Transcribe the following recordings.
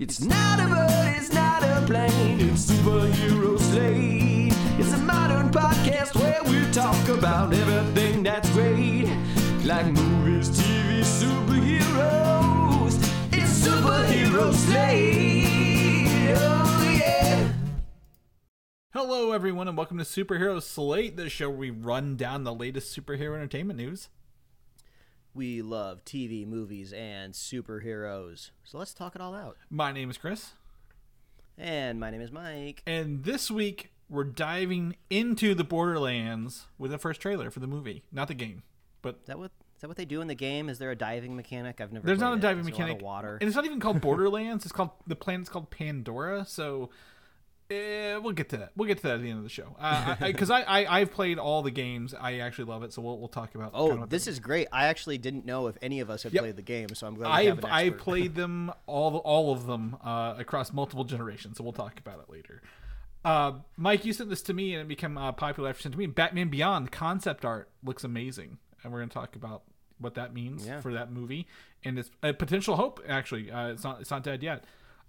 It's not a bird, it's not a plane, it's superhero slate. It's a modern podcast where we talk about everything that's great, like movies, TV, superheroes. It's superhero slate. Oh yeah. Hello, everyone, and welcome to Superhero Slate, the show where we run down the latest superhero entertainment news. We love TV, movies, and superheroes. So let's talk it all out. My name is Chris, And my name is Mike. and this week we're diving into the Borderlands with the first trailer for the movie, not the game. But Is that what is that what they do in the game? Is there a diving mechanic? I've never. there's not a it. diving Is there a water. And it's not even called Borderlands. it's called the planet's called Pandora. So eh, we'll get to that. We'll get to that at the end of the show. Because I, I, I, have played all the games. I actually love it. So we'll, we'll talk about. Oh, kind of this is great. I actually didn't know if any of us had Yep. played the game, so I'm glad I've I've played them all all of them uh, across multiple generations, so we'll talk about it later. Uh, Mike, you sent this to me and it became uh, popular after sent to me. Batman Beyond concept art looks amazing, and we're going to talk about what that means Yeah. for that movie and its a potential hope. Actually, uh, it's not it's not dead yet.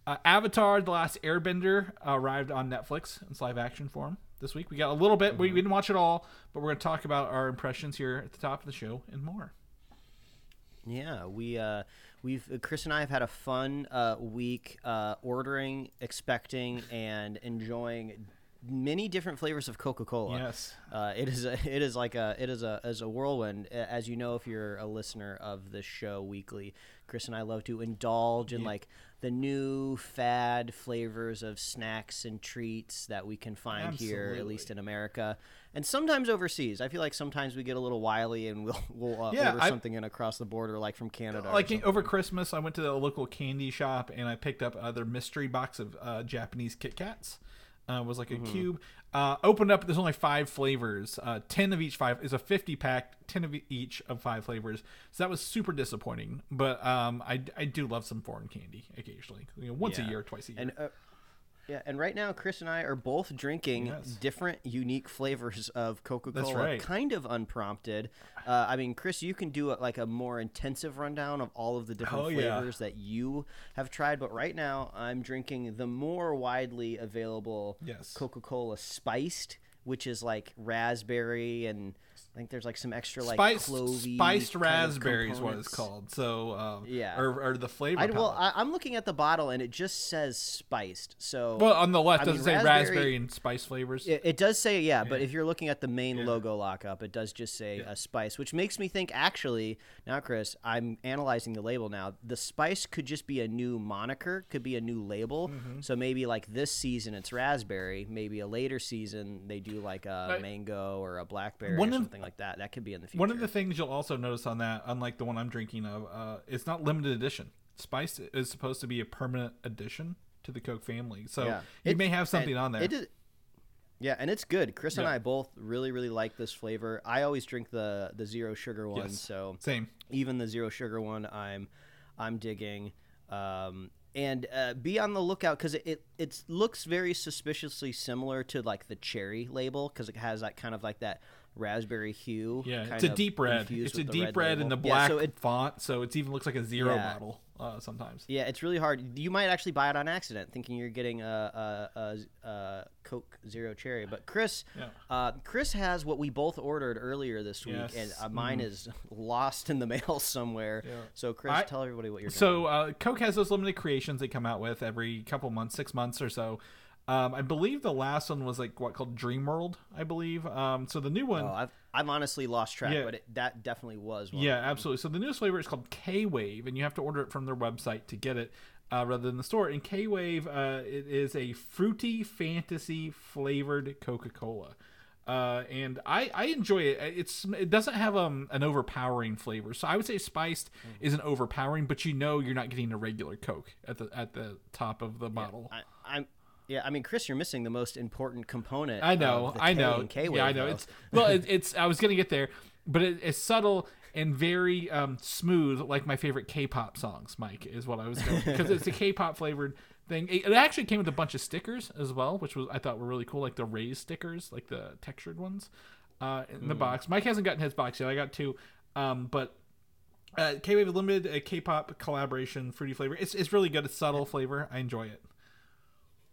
Uh, Avatar: The Last Airbender arrived on Netflix in its live action form this week. We got a little bit. We, we didn't watch it all, but we're going to talk about our impressions here at the top of the show and more. Yeah, we uh, we've Chris and I have had a fun uh, week uh, ordering, expecting, and enjoying many different flavors of Coca Cola. Yes. Uh, it is a, it is like a it is a as a whirlwind. As you know, if you're a listener of this show weekly, Chris and I love to indulge in like the new fad flavors of snacks and treats that we can find here, at least in America, and sometimes overseas. I feel like sometimes we get a little wily and we'll we'll uh, Yeah, order I- something in across the border, like from Canada. like over Christmas, I went to the local candy shop and I picked up uh, their mystery box of uh, Japanese Kit Kats. Uh, it was like a cube. Uh, opened up. There's only five flavors. Uh, ten of each five is a 50 pack. Ten of each of five flavors. So that was super disappointing. But um, I, I do love some foreign candy occasionally. You know, once a year, twice a year. And uh, yeah, and right now Chris and I are both drinking Yes. different, unique flavors of Coca-Cola, right. kind of unprompted. Uh, I mean, Chris, you can do a, like a more intensive rundown of all of the different Oh, yeah. flavors that you have tried. But right now, I'm drinking the more widely available Yes. Coca-Cola spiced, which is like raspberry and. I think there's like some extra like spiced clovey spiced kind of raspberries, what it's called. So um, Yeah. or, or the flavor. I, well, palette. I, I'm looking at the bottle and it just says spiced. So well, on the left I does mean, it say raspberry- raspberry and spice flavors? It, it does say yeah, but if you're looking at the main Yeah. logo lockup, it does just say a spice, which makes me think actually now, Chris, I'm analyzing the label now. The spice could just be a new moniker, could be a new label. Mm-hmm. So maybe like this season it's raspberry, maybe a later season they do like a Right. mango or a blackberry One or of- something like that. That could be in the future. One of the things you'll also notice on that, unlike the one I'm drinking of, uh, it's not limited edition. Spice is supposed to be a permanent addition to the Coke family, so Yeah. you It- may have something on there. It is, yeah, and it's good. Chris and I both really, really like this flavor. I always drink the the zero sugar one, Yes. so Same. even the zero sugar one, I'm I'm digging. Um, and uh, be on the lookout because it, it it looks very suspiciously similar to like the cherry label because it has that kind of like that raspberry hue. Yeah, it's a deep red. It's a deep red, in the label. Yeah, black so it, font, so it even looks like a zero Yeah. bottle uh, sometimes. Yeah, it's really hard. You might actually buy it on accident, thinking you're getting a, a, a, a Coke Zero Cherry. But Chris, Yeah. uh, Chris has what we both ordered earlier this week, Yes. and uh, mine is lost in the mail somewhere. So, Chris, I- tell everybody what you're So uh, Coke has those limited creations they come out with every couple months, six months or so. Um, I believe the last one was like what called Dream World, I believe. Um, so the new one, Oh, I've, I've honestly lost track, Yeah. but it, that definitely was one. Yeah, absolutely. So the newest flavor is called K Wave, and you have to order it from their website to get it uh, rather than the store. And K Wave, uh, it is a fruity fantasy flavored Coca Cola. Uh, and I, I enjoy it. It's it doesn't have um, an overpowering flavor, so I would say spiced isn't overpowering, but you know you're not getting a regular Coke at the at the top of the bottle. I, I'm. Yeah, I mean, Chris, you're missing the most important component. I know, of the I know. K-Wave, yeah, I know. though. It's well, it, it's. I was gonna get there, but it, it's subtle and very um, smooth, like my favorite K-pop songs. Mike is what I was going because it's a K-pop flavored thing. It, it actually came with a bunch of stickers as well, which was I thought were really cool, like the raised stickers, like the textured ones uh, in the box. Mike hasn't gotten his box yet. I got two, um, but Uh, K Wave Limited, a K-pop collaboration, fruity flavor. It's it's really good. It's subtle flavor. I enjoy it.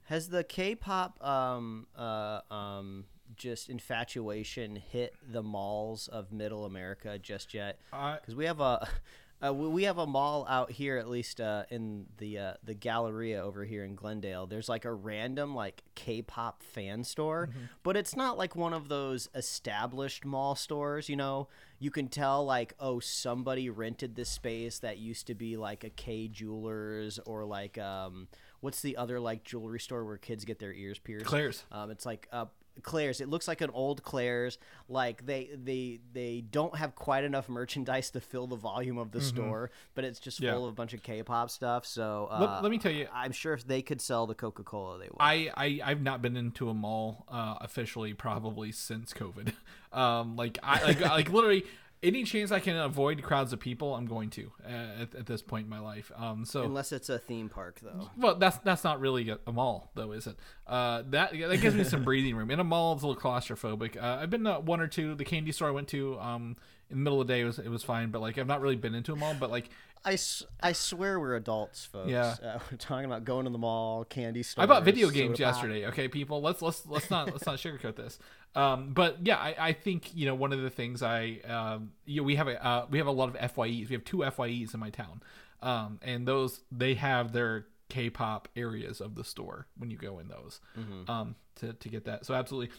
Has the K-pop um, uh, um, just infatuation hit the malls of Middle America just yet? Uh, Because we have a uh, we have a mall out here, at least uh, in the uh, the Galleria over here in Glendale. There's like a random like K-pop fan store, but it's not like one of those established mall stores. You know, you can tell like oh somebody rented this space that used to be like a Kay Jewelers or like um what's the other like jewelry store where kids get their ears pierced? Claire's. Um, it's like uh, Claire's. It looks like an old Claire's. Like they they they don't have quite enough merchandise to fill the volume of the store, but it's just Mm-hmm. Yeah. full of a bunch of K-pop stuff. So uh, Let- let me tell you- I'm sure if they could sell the Coca-Cola, they would. I, I I've not been into a mall uh, officially probably since COVID. Um, like I like like literally any chance I can avoid crowds of people, I'm going to uh, at, at this point in my life. Um, so Unless it's a theme park, though. well, that's that's not really a, a mall though, is it? Uh, that that gives me some breathing room. In a mall, it's a little claustrophobic. Uh, I've been to one or two. The candy store I went to um, in the middle of the day was it was fine, but like I've not really been into a mall. But like I, I swear we're adults, folks. Yeah. Uh, we're talking about going to the mall, candy store. I bought video games yesterday. Okay, people, let's let's let's not let's not sugarcoat this. Um, but yeah, I, I think you know one of the things I um, you know, we have a uh, we have a lot of FYEs. We have two FYEs in my town, um, and those they have their K-pop areas of the store when you go in those um, to to get that. So absolutely.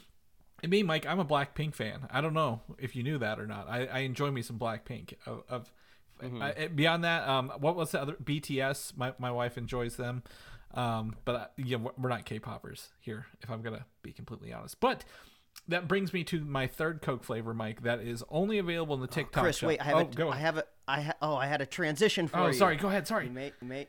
And me, Mike, I'm a Blackpink fan. I don't know if you knew that or not. I, I enjoy me some Blackpink. Of, of uh, beyond that, um, what was the other BTS? My my wife enjoys them, um, but yeah, we're- we're not K-poppers here. If I'm gonna be completely honest, but that brings me to my third Coke flavor, Mike. That is only available in the TikTok. Chris, shop. wait, I have oh, a, go I have a, I ha- oh, I had a transition for Oh, you. sorry. Go ahead. You Sorry. may, may,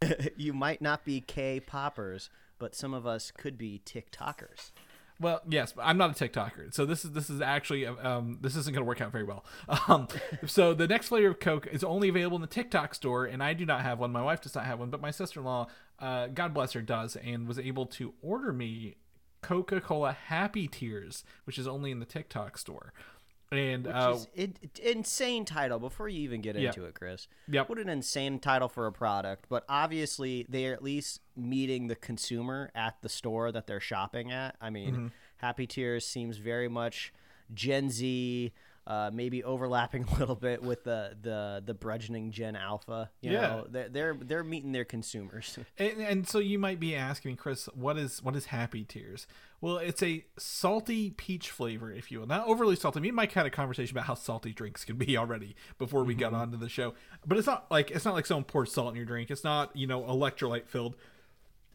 you might not be K-poppers, but some of us could be TikTokers. Well, yes, but I'm not a TikToker, so this is this is actually um, this isn't going to work out very well. Um, so the next flavor of Coke is only available in the TikTok store, and I do not have one. My wife does not have one, but my sister-in-law, uh, God bless her, does, and was able to order me Coca-Cola Happy Tears, which is only in the TikTok store. And uh, it, insane title. Before you even get Yeah. into it, Chris, Yep. what an insane title for a product. But obviously, they're at least meeting the consumer at the store that they're shopping at. I mean, Mm-hmm. Happy Tears seems very much Gen Z. Uh, maybe overlapping a little bit with the the the burgeoning Gen Alpha. You Yeah. know, they're they're, they're meeting their consumers. And, and so you might be asking, Chris, what is what is Happy Tears? Well, it's a salty peach flavor, if you will. Not overly salty. Me and Mike had a conversation about how salty drinks can be already before we got onto the show. But it's not like it's not like someone pours salt in your drink. It's not you know electrolyte filled,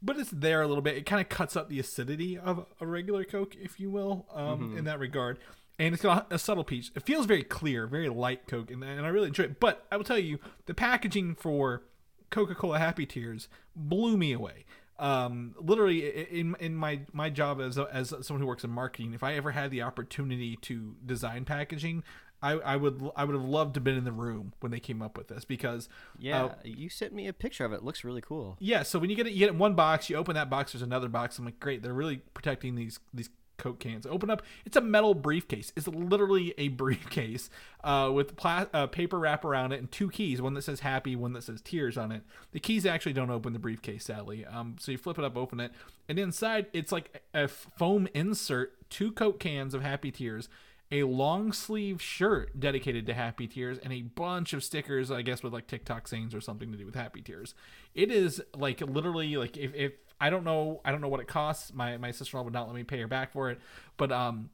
but it's there a little bit. It kind of cuts up the acidity of a regular Coke, if you will, um, in that regard. And it's got a subtle peach. It feels very clear, very light Coke, and, and I really enjoy it. But I will tell you, the packaging for Coca-Cola Happy Tears blew me away. Um, literally, in in my my job as a, as someone who works in marketing, if I ever had the opportunity to design packaging, I, I would I would have loved to have been in the room when they came up with this because Yeah, uh, you sent me a picture of it. it. Looks really cool. yeah, so when you get it, you get it in one box. You open that box. There's another box. I'm like, great. They're really protecting these these Coke cans. Open up. It's a metal briefcase. It's literally a briefcase uh, with pla- uh, paper wrap around it and two keys. One that says Happy, one that says Tears on it. The keys actually don't open the briefcase, sadly. Um, so you flip it up, open it, and inside it's like a foam insert, two Coke cans of Happy Tears. A long sleeve shirt dedicated to Happy Tears and a bunch of stickers, I guess, with like TikTok sayings or something to do with Happy Tears. It is like literally like if, if I don't know I don't know what it costs. My my sister in law would not let me pay her back for it, but um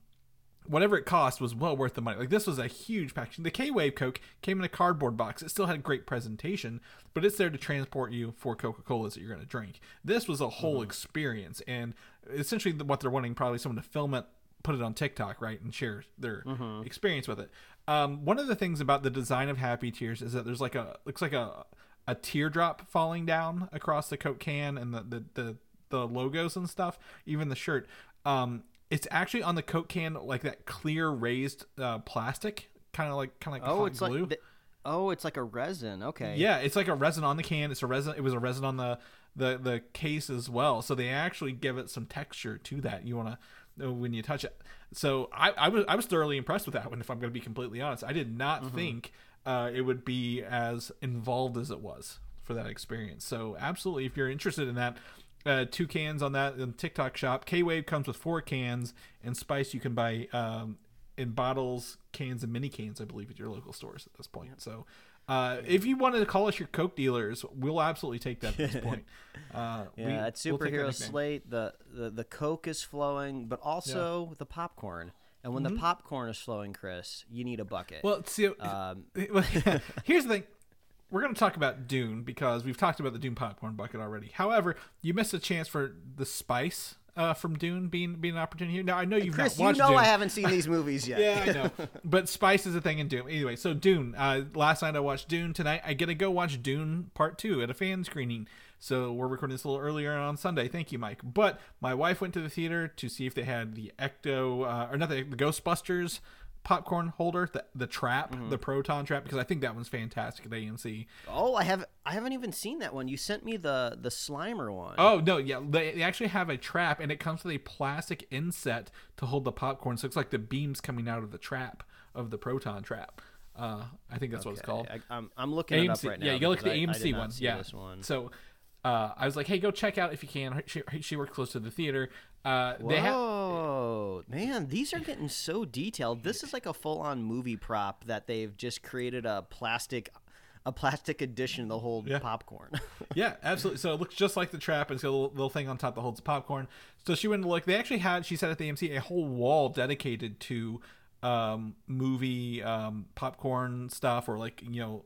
whatever it cost was well worth the money. Like this was a huge package. The K Wave Coke came in a cardboard box. It still had a great presentation, but it's there to transport you for Coca Colas that you're going to drink. This was a whole experience, and essentially what they're wanting probably someone to film it, put it on TikTok, right, and share their experience with it. Um, one of the things about the design of Happy Tears is that there's like a looks like a a teardrop falling down across the Coke can and the the the, the logos and stuff, even the shirt. Um, it's actually on the Coke can like that clear raised uh, plastic, kind of like kind of like Oh, it's glue. like the, oh, it's like a resin. Okay. Yeah, it's like a resin on the can. It's a resin. It was a resin on the the the case as well. So they actually give it some texture to that. You want to when you touch it. So I, I was I was thoroughly impressed with that one. If I'm going to be completely honest, I did not think uh, it would be as involved as it was for that experience. So absolutely, if you're interested in that, uh, two cans on that in TikTok shop. K Wave comes with four cans, and Spice you can buy um, in bottles, cans, and mini cans, I believe, at your local stores at this point. So. Uh, if you wanted to call us your Coke dealers, we'll absolutely take that at this point. Uh, we- Yeah, at we'll Superhero. Slate, the, the the Coke is flowing, but also the popcorn. And when the popcorn is flowing, Chris, you need a bucket. Mm-hmm. Well, see, um, here's the thing. We're going to talk about Dune because we've talked about the Dune popcorn bucket already. However, you missed a chance for the spice uh, from Dune being being an opportunity here. Now I know you've Chris, not you know Dune. I haven't seen these movies yet. Yeah, I know. but Spice is a thing in Dune. Anyway, so Dune. Uh, last night I watched Dune. Tonight I get to go watch Dune Part 2 at a fan screening. So we're recording this a little earlier on Sunday. Thank you, Mike. But my wife went to the theater to see if they had the Ecto, uh, or not the, the Ghostbusters popcorn holder, the, the trap, Mm-hmm. the proton trap, because I think that one's fantastic at AMC. Oh, I have I haven't even seen that one. You sent me the the Slimer one. Oh no, yeah, they, they actually have a trap, and it comes with a plastic inset to hold the popcorn. So it's like the beams coming out of the trap of the proton trap. Uh, I think that's what it's called. I, I'm I'm looking it up right now. yeah, you gotta look at the I- AMC one. Yeah, this one. so uh, I was like, hey, go check out if you can. She, she works close to the theater. Uh, Whoa, man, these are getting so detailed. This is like a full-on movie prop that they've just created a plastic, a plastic edition to hold Yeah. popcorn. yeah, absolutely. So it looks just like the trap. and It's got a little, little thing on top that holds the popcorn. So she went to look. They actually had, she said at the AMC, a whole wall dedicated to um, movie um, popcorn stuff or like you know.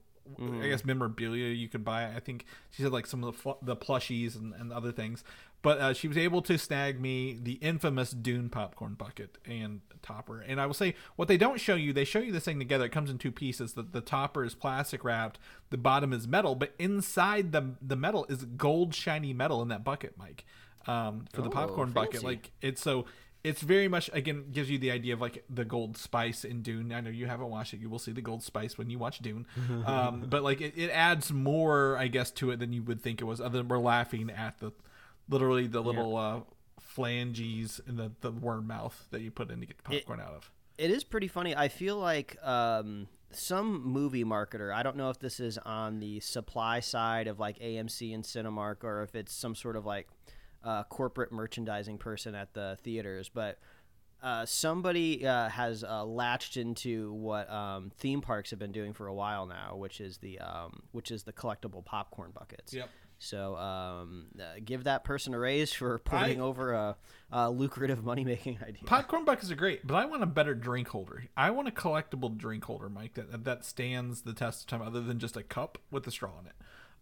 I guess memorabilia you could buy. I think she said like some of the fl- the plushies and, and other things. But uh, she was able to snag me the infamous Dune popcorn bucket and topper. And I will say, what they don't show you, they show you this thing together. It comes in two pieces. The, the topper is plastic wrapped, the bottom is metal, but inside the the metal is gold shiny metal in that bucket, Mike. Um, for the Oh, popcorn bucket, like it's so it's very much again gives you the idea of like the gold spice in Dune. I know you haven't watched it; you will see the gold spice when you watch Dune. um, but like it, it adds more, I guess, to it than you would think it was. Other than we're laughing at the literally the little uh, phalanges in the the worm mouth that you put in to get the popcorn out of. it is pretty funny. I feel like um, some movie marketer. I don't know if this is on the supply side of like AMC and Cinemark, or if it's some sort of like uh, corporate merchandising person at the theaters, but. Uh, somebody uh, has uh, latched into what um, theme parks have been doing for a while now, which is the um, which is the collectible popcorn buckets. Yep. So um, uh, give that person a raise for putting I- over a, a lucrative money making idea. Popcorn buckets are great, but I want a better drink holder. I want a collectible drink holder, Mike, that that stands the test of time, other than just a cup with a straw in it,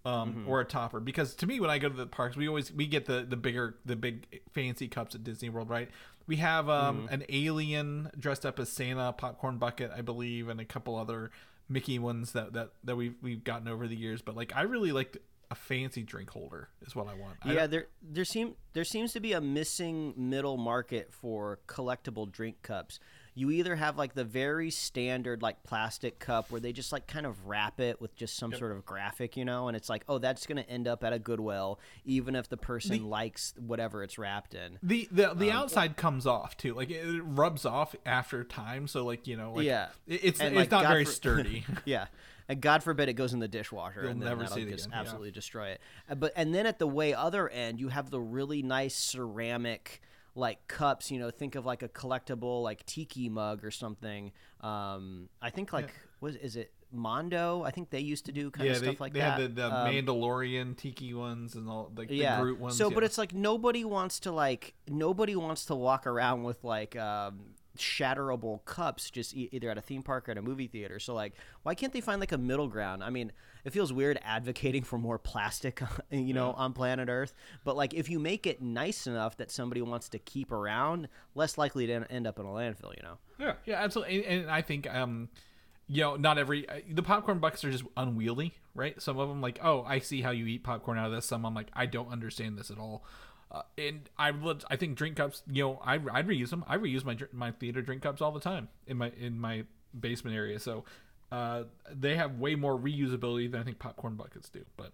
um, or a topper. Because to me, when I go to the parks, we always we get the the bigger, the big fancy cups at Disney World, right? We have um, an alien dressed up as Santa popcorn bucket, I believe, and a couple other Mickey ones that that that we've we've gotten over the years. But like, I really like a fancy drink holder is what I want. Yeah, don't- there there seem there seems to be a missing middle market for collectible drink cups. You either have like the very standard like plastic cup where they just like kind of wrap it with just some sort of graphic, you know, and it's like, oh, that's going to end up at a Goodwill, even if the person likes whatever it's wrapped in. The the the um, outside comes off too, like it, rubs off after time. So like you know, like, Yeah. it's And, it's like, not God very for- sturdy. yeah. And God forbid it goes in the dishwasher You'll and then never see it just again, yeah. absolutely destroy it. But and then at the way other end, you have the really nice ceramic like cups. You know, think of like a collectible like tiki mug or something. Um, I think like was is it Mondo? I think they used to do kind yeah, of they, stuff like they that. They had the, the Um, Mandalorian tiki ones and all like yeah. the Groot ones. So, but it's like nobody wants to like nobody wants to walk around with like um, shatterable cups just e- either at a theme park or at a movie theater. So like, why can't they find like a middle ground? I mean, it feels weird advocating for more plastic, you know, on planet Earth. But like, if you make it nice enough that somebody wants to keep around, less likely to end up in a landfill. You know. yeah, yeah, absolutely. And, and I think um, you know, not every uh, the popcorn buckets are just unwieldy, right? Some of them like, oh, I see how you eat popcorn out of this. Some I'm like, I don't understand this at all. Uh, and I would, I think drink cups, you know, I I'd reuse them. I reuse my my theater drink cups all the time in my in my basement area. So uh, they have way more reusability than I think popcorn buckets do. But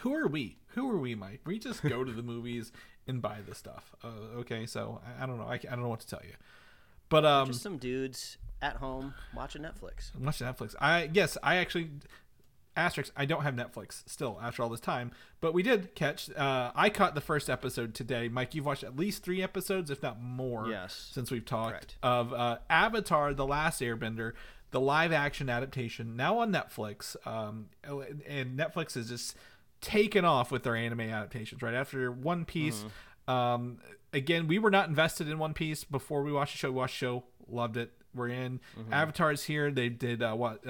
who are we? Who are we, Mike? We just go to the movies and buy this stuff. Uh, okay, so I, I don't know. I, I don't know what to tell you. But um, Just some dudes at home watching Netflix. Watching Netflix. I yes, I actually asterisk. I don't have Netflix still after all this time, but we did catch. Uh, I caught the first episode today. Mike, you've watched at least three episodes, if not more, Yes. since we've talked Correct. of uh, Avatar: The Last Airbender, the live action adaptation, now on Netflix. Um, and Netflix is just taken off with their anime adaptations. Right after One Piece. Mm-hmm. Um, again, we were not invested in One Piece before we watched the show. We watched the show, loved it. We're in. Mm-hmm. Avatar is here. They did uh, what?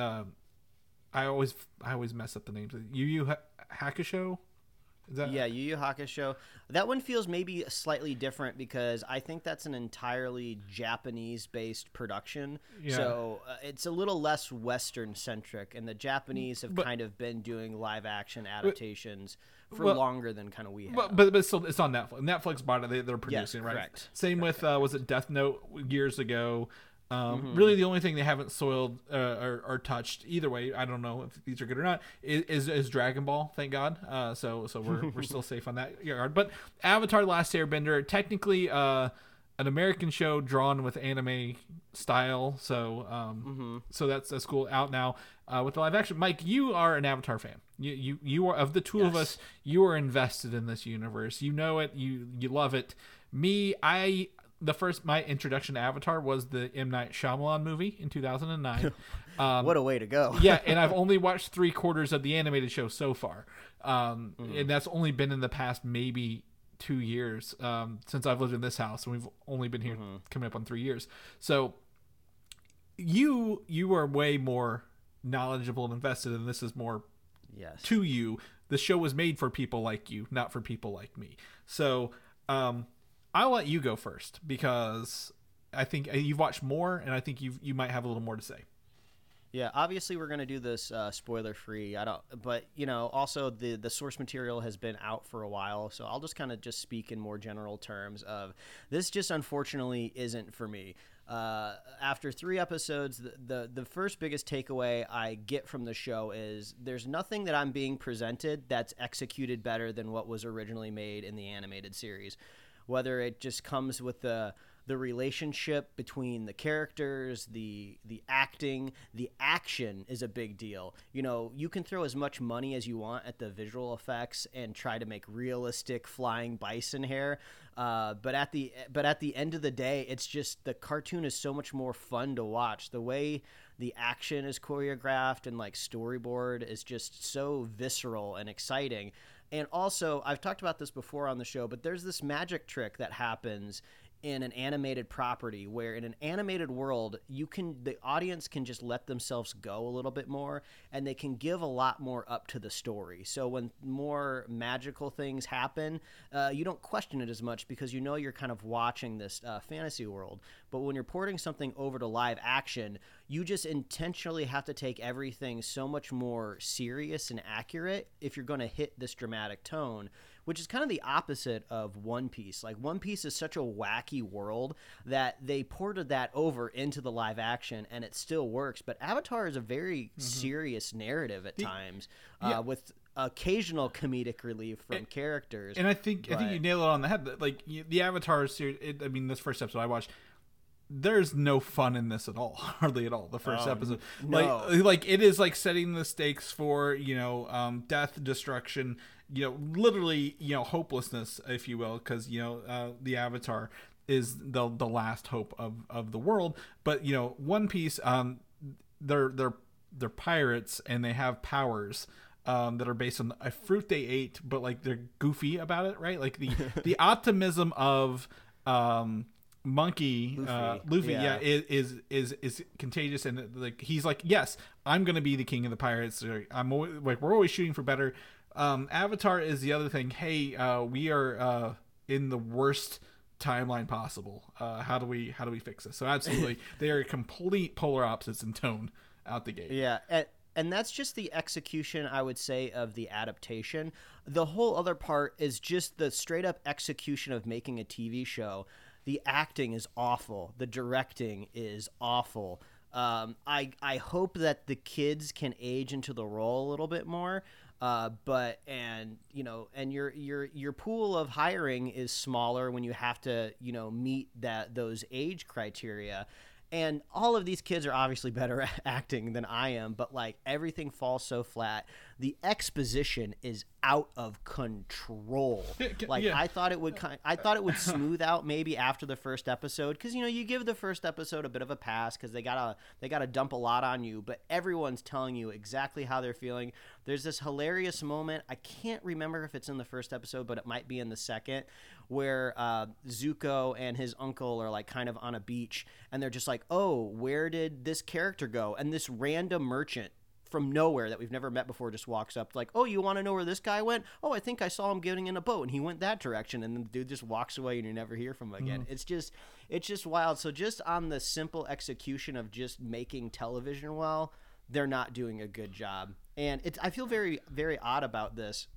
I always I always mess up the names. Yu Yu Ha- Hakusho. Is that Yeah, Yu Yu Hakusho. That one feels maybe slightly different because I think that's an entirely Japanese-based production. Yeah. So uh, it's a little less Western-centric, and the Japanese have But- kind of been doing live-action adaptations for well- longer than kind of we have. But, but but still, it's on Netflix. Netflix bought it. They, they're producing it, right. correct. Same with uh, was it Death Note years ago. Um, Mm-hmm. Really, the only thing they haven't soiled uh, or, or touched either way, I don't know if these are good or not, is, is, Dragon Ball. Thank God. Uh, so so we're, we're still safe on that regard. But Avatar: Last Airbender, technically uh, an American show drawn with anime style. So um, Mm-hmm. so that's that's cool. Out now uh, with the live action. Mike, you are an Avatar fan. You you you are of the two of us. You are invested in this universe. You know it. You you love it. Me, I the first my introduction to Avatar was the M Night Shyamalan movie in 2009. Um, what a way to go! yeah, and I've only watched three quarters of the animated show so far, um, Mm-hmm. and that's only been in the past maybe two years um, since I've lived in this house, and we've only been here Mm-hmm. coming up on three years. So you you are way more knowledgeable and invested, and this is more yes. to you. The show was made for people like you, not for people like me. So um, I'll let you go first because I think uh, you've watched more, and I think you you might have a little more to say. Yeah, obviously we're gonna do this uh, spoiler free. I don't, but you know, also the the source material has been out for a while, so I'll just kind of just speak in more general terms of this. Just unfortunately isn't for me. Uh, after three episodes, the, the the first biggest takeaway I get from the show is there's nothing that I'm being presented that's executed better than what was originally made in the animated series. Whether it just comes with the the relationship between the characters, the the acting, the action is a big deal. You know, you can throw as much money as you want at the visual effects and try to make realistic flying bison hair, uh, but at the but at the end of the day, it's just the cartoon is so much more fun to watch. The way the action is choreographed and like storyboard is just so visceral and exciting. And also, I've talked about this before on the show, but there's this magic trick that happens in an animated property where in an animated world you can the audience can just let themselves go a little bit more and they can give a lot more up to the story. So when more magical things happen uh, you don't question it as much because you know you're kind of watching this uh, fantasy world. But when you're porting something over to live action you just intentionally have to take everything so much more serious and accurate if you're going to hit this dramatic tone which is kind of the opposite of One Piece. Like One Piece is such a wacky world that they ported that over into the live action and it still works. But Avatar is a very serious narrative at times, yeah. uh, with occasional comedic relief from characters. And I think I think you nail it on the head. Like the Avatar series. It, I mean, this first episode I watched. There's no fun in this at all, hardly at all. The first episode, no. like, like it is like setting the stakes for you know, um, death, destruction, you know, literally, you know, hopelessness, if you will, because you know, uh, the Avatar is the the last hope of of the world. But you know, One Piece, um, they're they're they're pirates and they have powers um, that are based on a fruit they ate, but like they're goofy about it, right? Like the the optimism of um, monkey uh, Luffy, Luffy, yeah, yeah. is, is is is contagious and like he's like, yes, I'm gonna be the king of the pirates. I'm always, like we're always shooting for better. Um, Avatar is the other thing. Hey, uh, we are uh, in the worst timeline possible. Uh, how do we how do we fix this? So absolutely, they are complete polar opposites in tone out the gate. Yeah, and, and that's just the execution, I would say, of the adaptation. The whole other part is just the straight up execution of making a TV show. The acting is awful. The directing is awful. Um, I I hope that the kids can age into the role a little bit more. Uh, but and you know and your your your pool of hiring is smaller when you have to you know meet that those age criteria And all of these kids are obviously better at acting than I am, but like everything falls so flat. The exposition is out of control. Like yeah. I thought it would kind I thought it would smooth out maybe after the first episode cuz you know, you give the first episode a bit of a pass cuz they got to they got to dump a lot on you, but everyone's telling you exactly how they're feeling. There's this hilarious moment. I can't remember if it's in the first episode, but it might be in the second where uh, Zuko and his uncle are like kind of on a beach and they're just like, "Oh, where did this character go?" And this random merchant from nowhere that we've never met before just walks up like, "Oh, you want to know where this guy went? Oh, I think I saw him getting in a boat and he went that direction." And then the dude just walks away and you never hear from him again. Mm-hmm. It's just it's just wild. So just on the simple execution of just making television well, they're not doing a good job. And it's I feel very very odd about this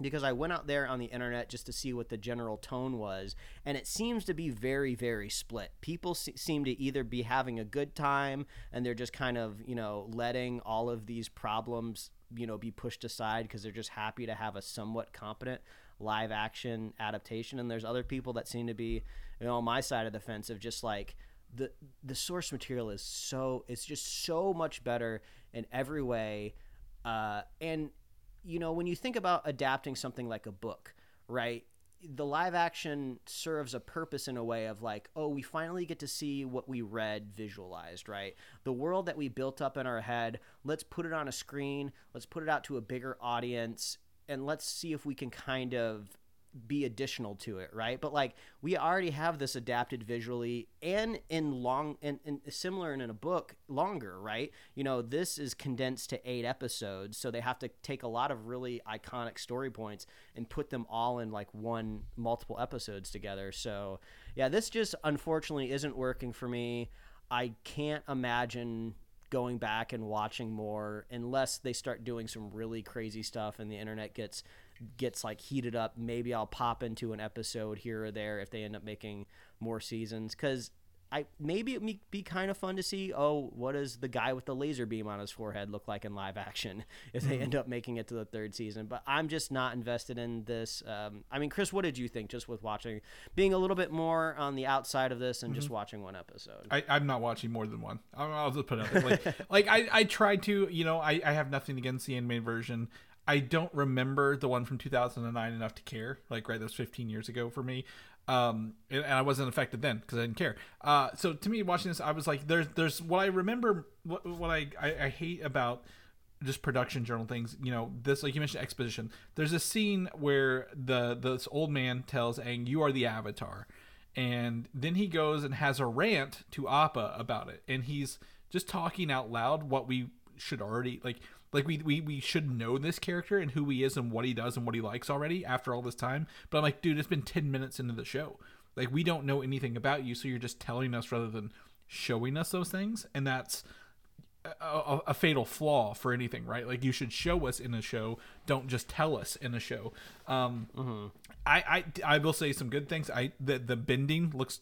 because I went out there on the internet just to see what the general tone was, and it seems to be very, very split. People se- seem to either be having a good time and they're just kind of, you know, letting all of these problems, you know, be pushed aside because they're just happy to have a somewhat competent live action adaptation. And there's other people that seem to be, you know, on my side of the fence of just like, the, the source material is so it's just so much better in every way uh, and you know, when you think about adapting something like a book, right? The live action serves a purpose in a way of like, oh, we finally get to see what we read visualized, right? The world that we built up in our head, let's put it on a screen, let's put it out to a bigger audience, and let's see if we can kind of be additional to it, right? But like we already have this adapted visually and in long and, and similar and in a book longer, right? You know, this is condensed to eight episodes, so they have to take a lot of really iconic story points and put them all in like one multiple episodes together. So yeah, this just unfortunately isn't working for me. I can't imagine going back and watching more unless they start doing some really crazy stuff and the internet gets gets like heated up maybe i'll pop into an episode here or there if they end up making more seasons because I maybe it would be kind of fun to see. Oh, what does the guy with the laser beam on his forehead look like in live action if they end up making it to the third season? But I'm just not invested in this. Um, I mean, Chris, what did you think just with watching, being a little bit more on the outside of this and just watching one episode? I, I'm not watching more than one. I'll, I'll just put it out there. Like, like I, I tried to, you know, I, I have nothing against the animated version. I don't remember the one from 2009 enough to care. Like, right, that was 15 years ago for me. Um, and, and I wasn't affected then because I didn't care. Uh, so to me, watching this, I was like, there's, there's what I remember, what, what I, I, I hate about just production journal things you know this like you mentioned exposition there's a scene where the this old man tells Aang you are the avatar and then he goes and has a rant to Appa about it and he's just talking out loud what we should already like like we, we we should know this character and who he is and what he does and what he likes already after all this time but i'm like dude it's been 10 minutes into the show like we don't know anything about you so you're just telling us rather than showing us those things and that's a, a, fatal flaw for anything, right? Like you should show us in a show, don't just tell us in a show. Um, I, I I will say some good things. I the the bending looks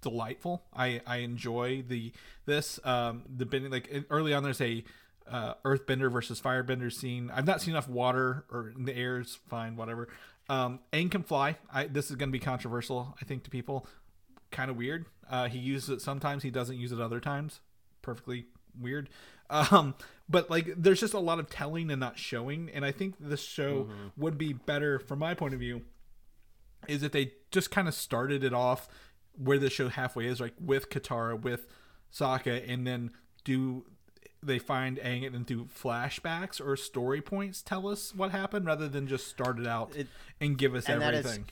delightful. I I enjoy the this um the bending like early on. There's a uh, earthbender versus firebender scene. I've not seen enough water or in the air is fine, whatever. Um, Aang can fly. I this is going to be controversial, I think, to people. Kind of weird. Uh, he uses it sometimes. He doesn't use it other times. Perfectly weird. Um, but like, there's just a lot of telling and not showing. And I think this show would be better, from my point of view, is if they just kind of started it off where the show halfway is, like with Katara, with Sokka, and then do they find Aang and then do flashbacks or story points tell us what happened rather than just start it out It- and give us and is- everything.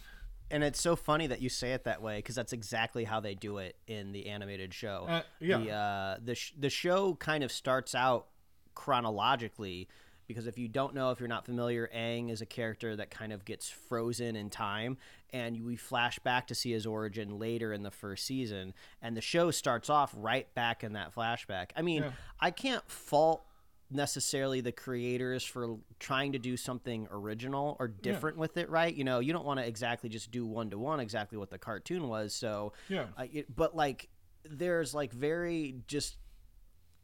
and it's so funny that you say it that way because that's exactly how they do it in the animated show. Uh, yeah. The uh, the sh- the show kind of starts out chronologically because if you don't know, if you're not familiar, Aang is a character that kind of gets frozen in time, and we flash back to see his origin later in the first season, and the show starts off right back in that flashback. I mean, Yeah. I can't fault necessarily the creators for trying to do something original or different with it right you know you don't want to exactly just do one to one exactly what the cartoon was so Yeah. uh, it, but like there's like very just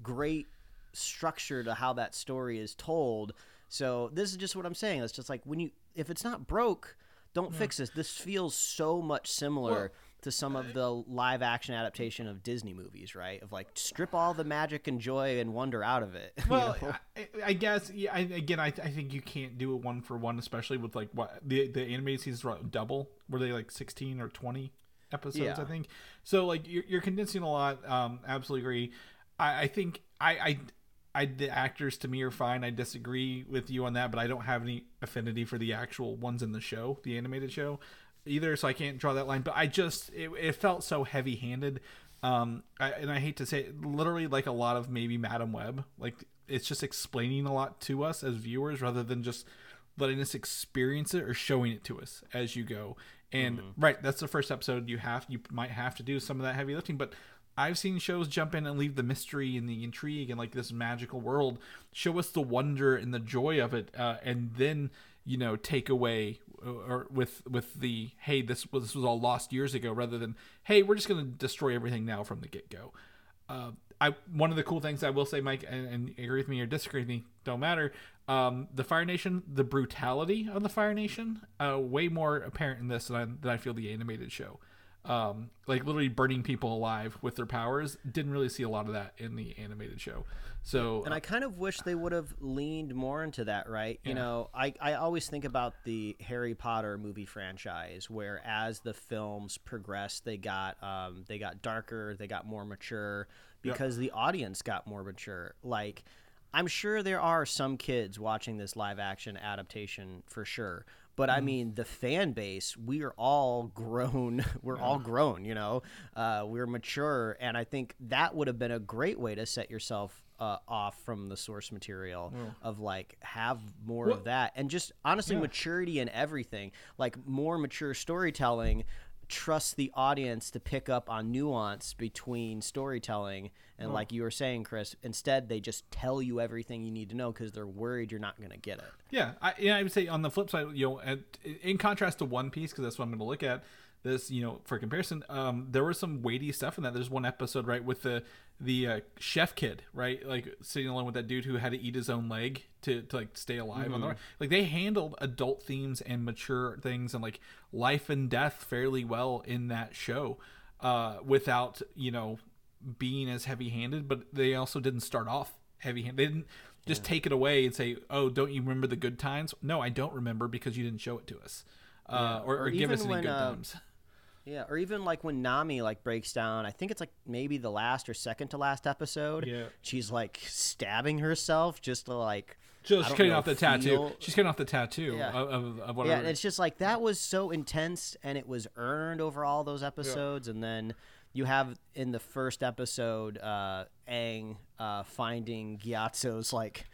great structure to how that story is told so this is just what i'm saying it's just like when you if it's not broke don't fix this this feels so much similar to some of the live action adaptation of Disney movies, right? Of like strip all the magic and joy and wonder out of it. you Well, know? I, I guess yeah. I, again, I, I think you can't do it one for one, especially with like what the the animated seasons were double. Were they like sixteen or twenty episodes? Yeah. I think so. Like you're, you're condensing a lot. Um, absolutely agree. I, I think I, I I the actors to me are fine. I disagree with you on that, but I don't have any affinity for the actual ones in the show, the animated show, either. So I can't draw that line. But I just it, it felt so heavy handed. Um, I, and I hate to say, it, literally like a lot of maybe Madame Web. Like it's just explaining a lot to us as viewers rather than just letting us experience it or showing it to us as you go. And right, that's the first episode. You have you might have to do some of that heavy lifting, but I've seen shows jump in and leave the mystery and the intrigue and like this magical world, show us the wonder and the joy of it, uh, and then you know take away uh, or with with the hey this was this was all lost years ago rather than hey we're just going to destroy everything now from the get go. Uh, I one of the cool things I will say, Mike, and, and agree with me or disagree with me, don't matter. Um, the Fire Nation, the brutality of the Fire Nation, uh, way more apparent in this than I, than I feel the animated show um, like literally burning people alive with their powers. Didn't really see a lot of that in the animated show. So And I kind of wish they would have leaned more into that, right? You know, I, I always think about the Harry Potter movie franchise, where as the films progressed, they got um, they got darker, they got more mature because the audience got more mature. Like, I'm sure there are some kids watching this live action adaptation for sure. But I mean, the fan base, we are all grown. We're all grown, you know? Uh, we're mature. And I think that would have been a great way to set yourself uh, off from the source material of like have more of that and just honestly maturity in everything like more mature storytelling trust the audience to pick up on nuance between storytelling and hmm. like you were saying chris instead they just tell you everything you need to know because they're worried you're not going to get it yeah, I, yeah, I would say on the flip side, you know, in contrast to One Piece, because that's what I'm going to look at. This, you know, for comparison, um, there was some weighty stuff in that. There's one episode right with the the uh, chef kid, right, like sitting alone with that dude who had to eat his own leg to, to like stay alive on the like they handled adult themes and mature things and like life and death fairly well in that show, uh, without you know being as heavy handed. But they also didn't start off heavy handed. They didn't just take it away and say, "Oh, don't you remember the good times?" No, I don't remember because you didn't show it to us, uh, or, or, Or give us any when, good uh, times. Yeah or even like when nami like breaks down i think it's like maybe the last or second to last episode Yeah. she's like stabbing herself just to like she's cutting know, off the tattoo. She's cutting off the tattoo Yeah. of, of, of Yeah, whatever. and it's just like that was so intense and it was earned over all those episodes. And then you have in the first episode, uh, Aang uh, finding Gyatso's like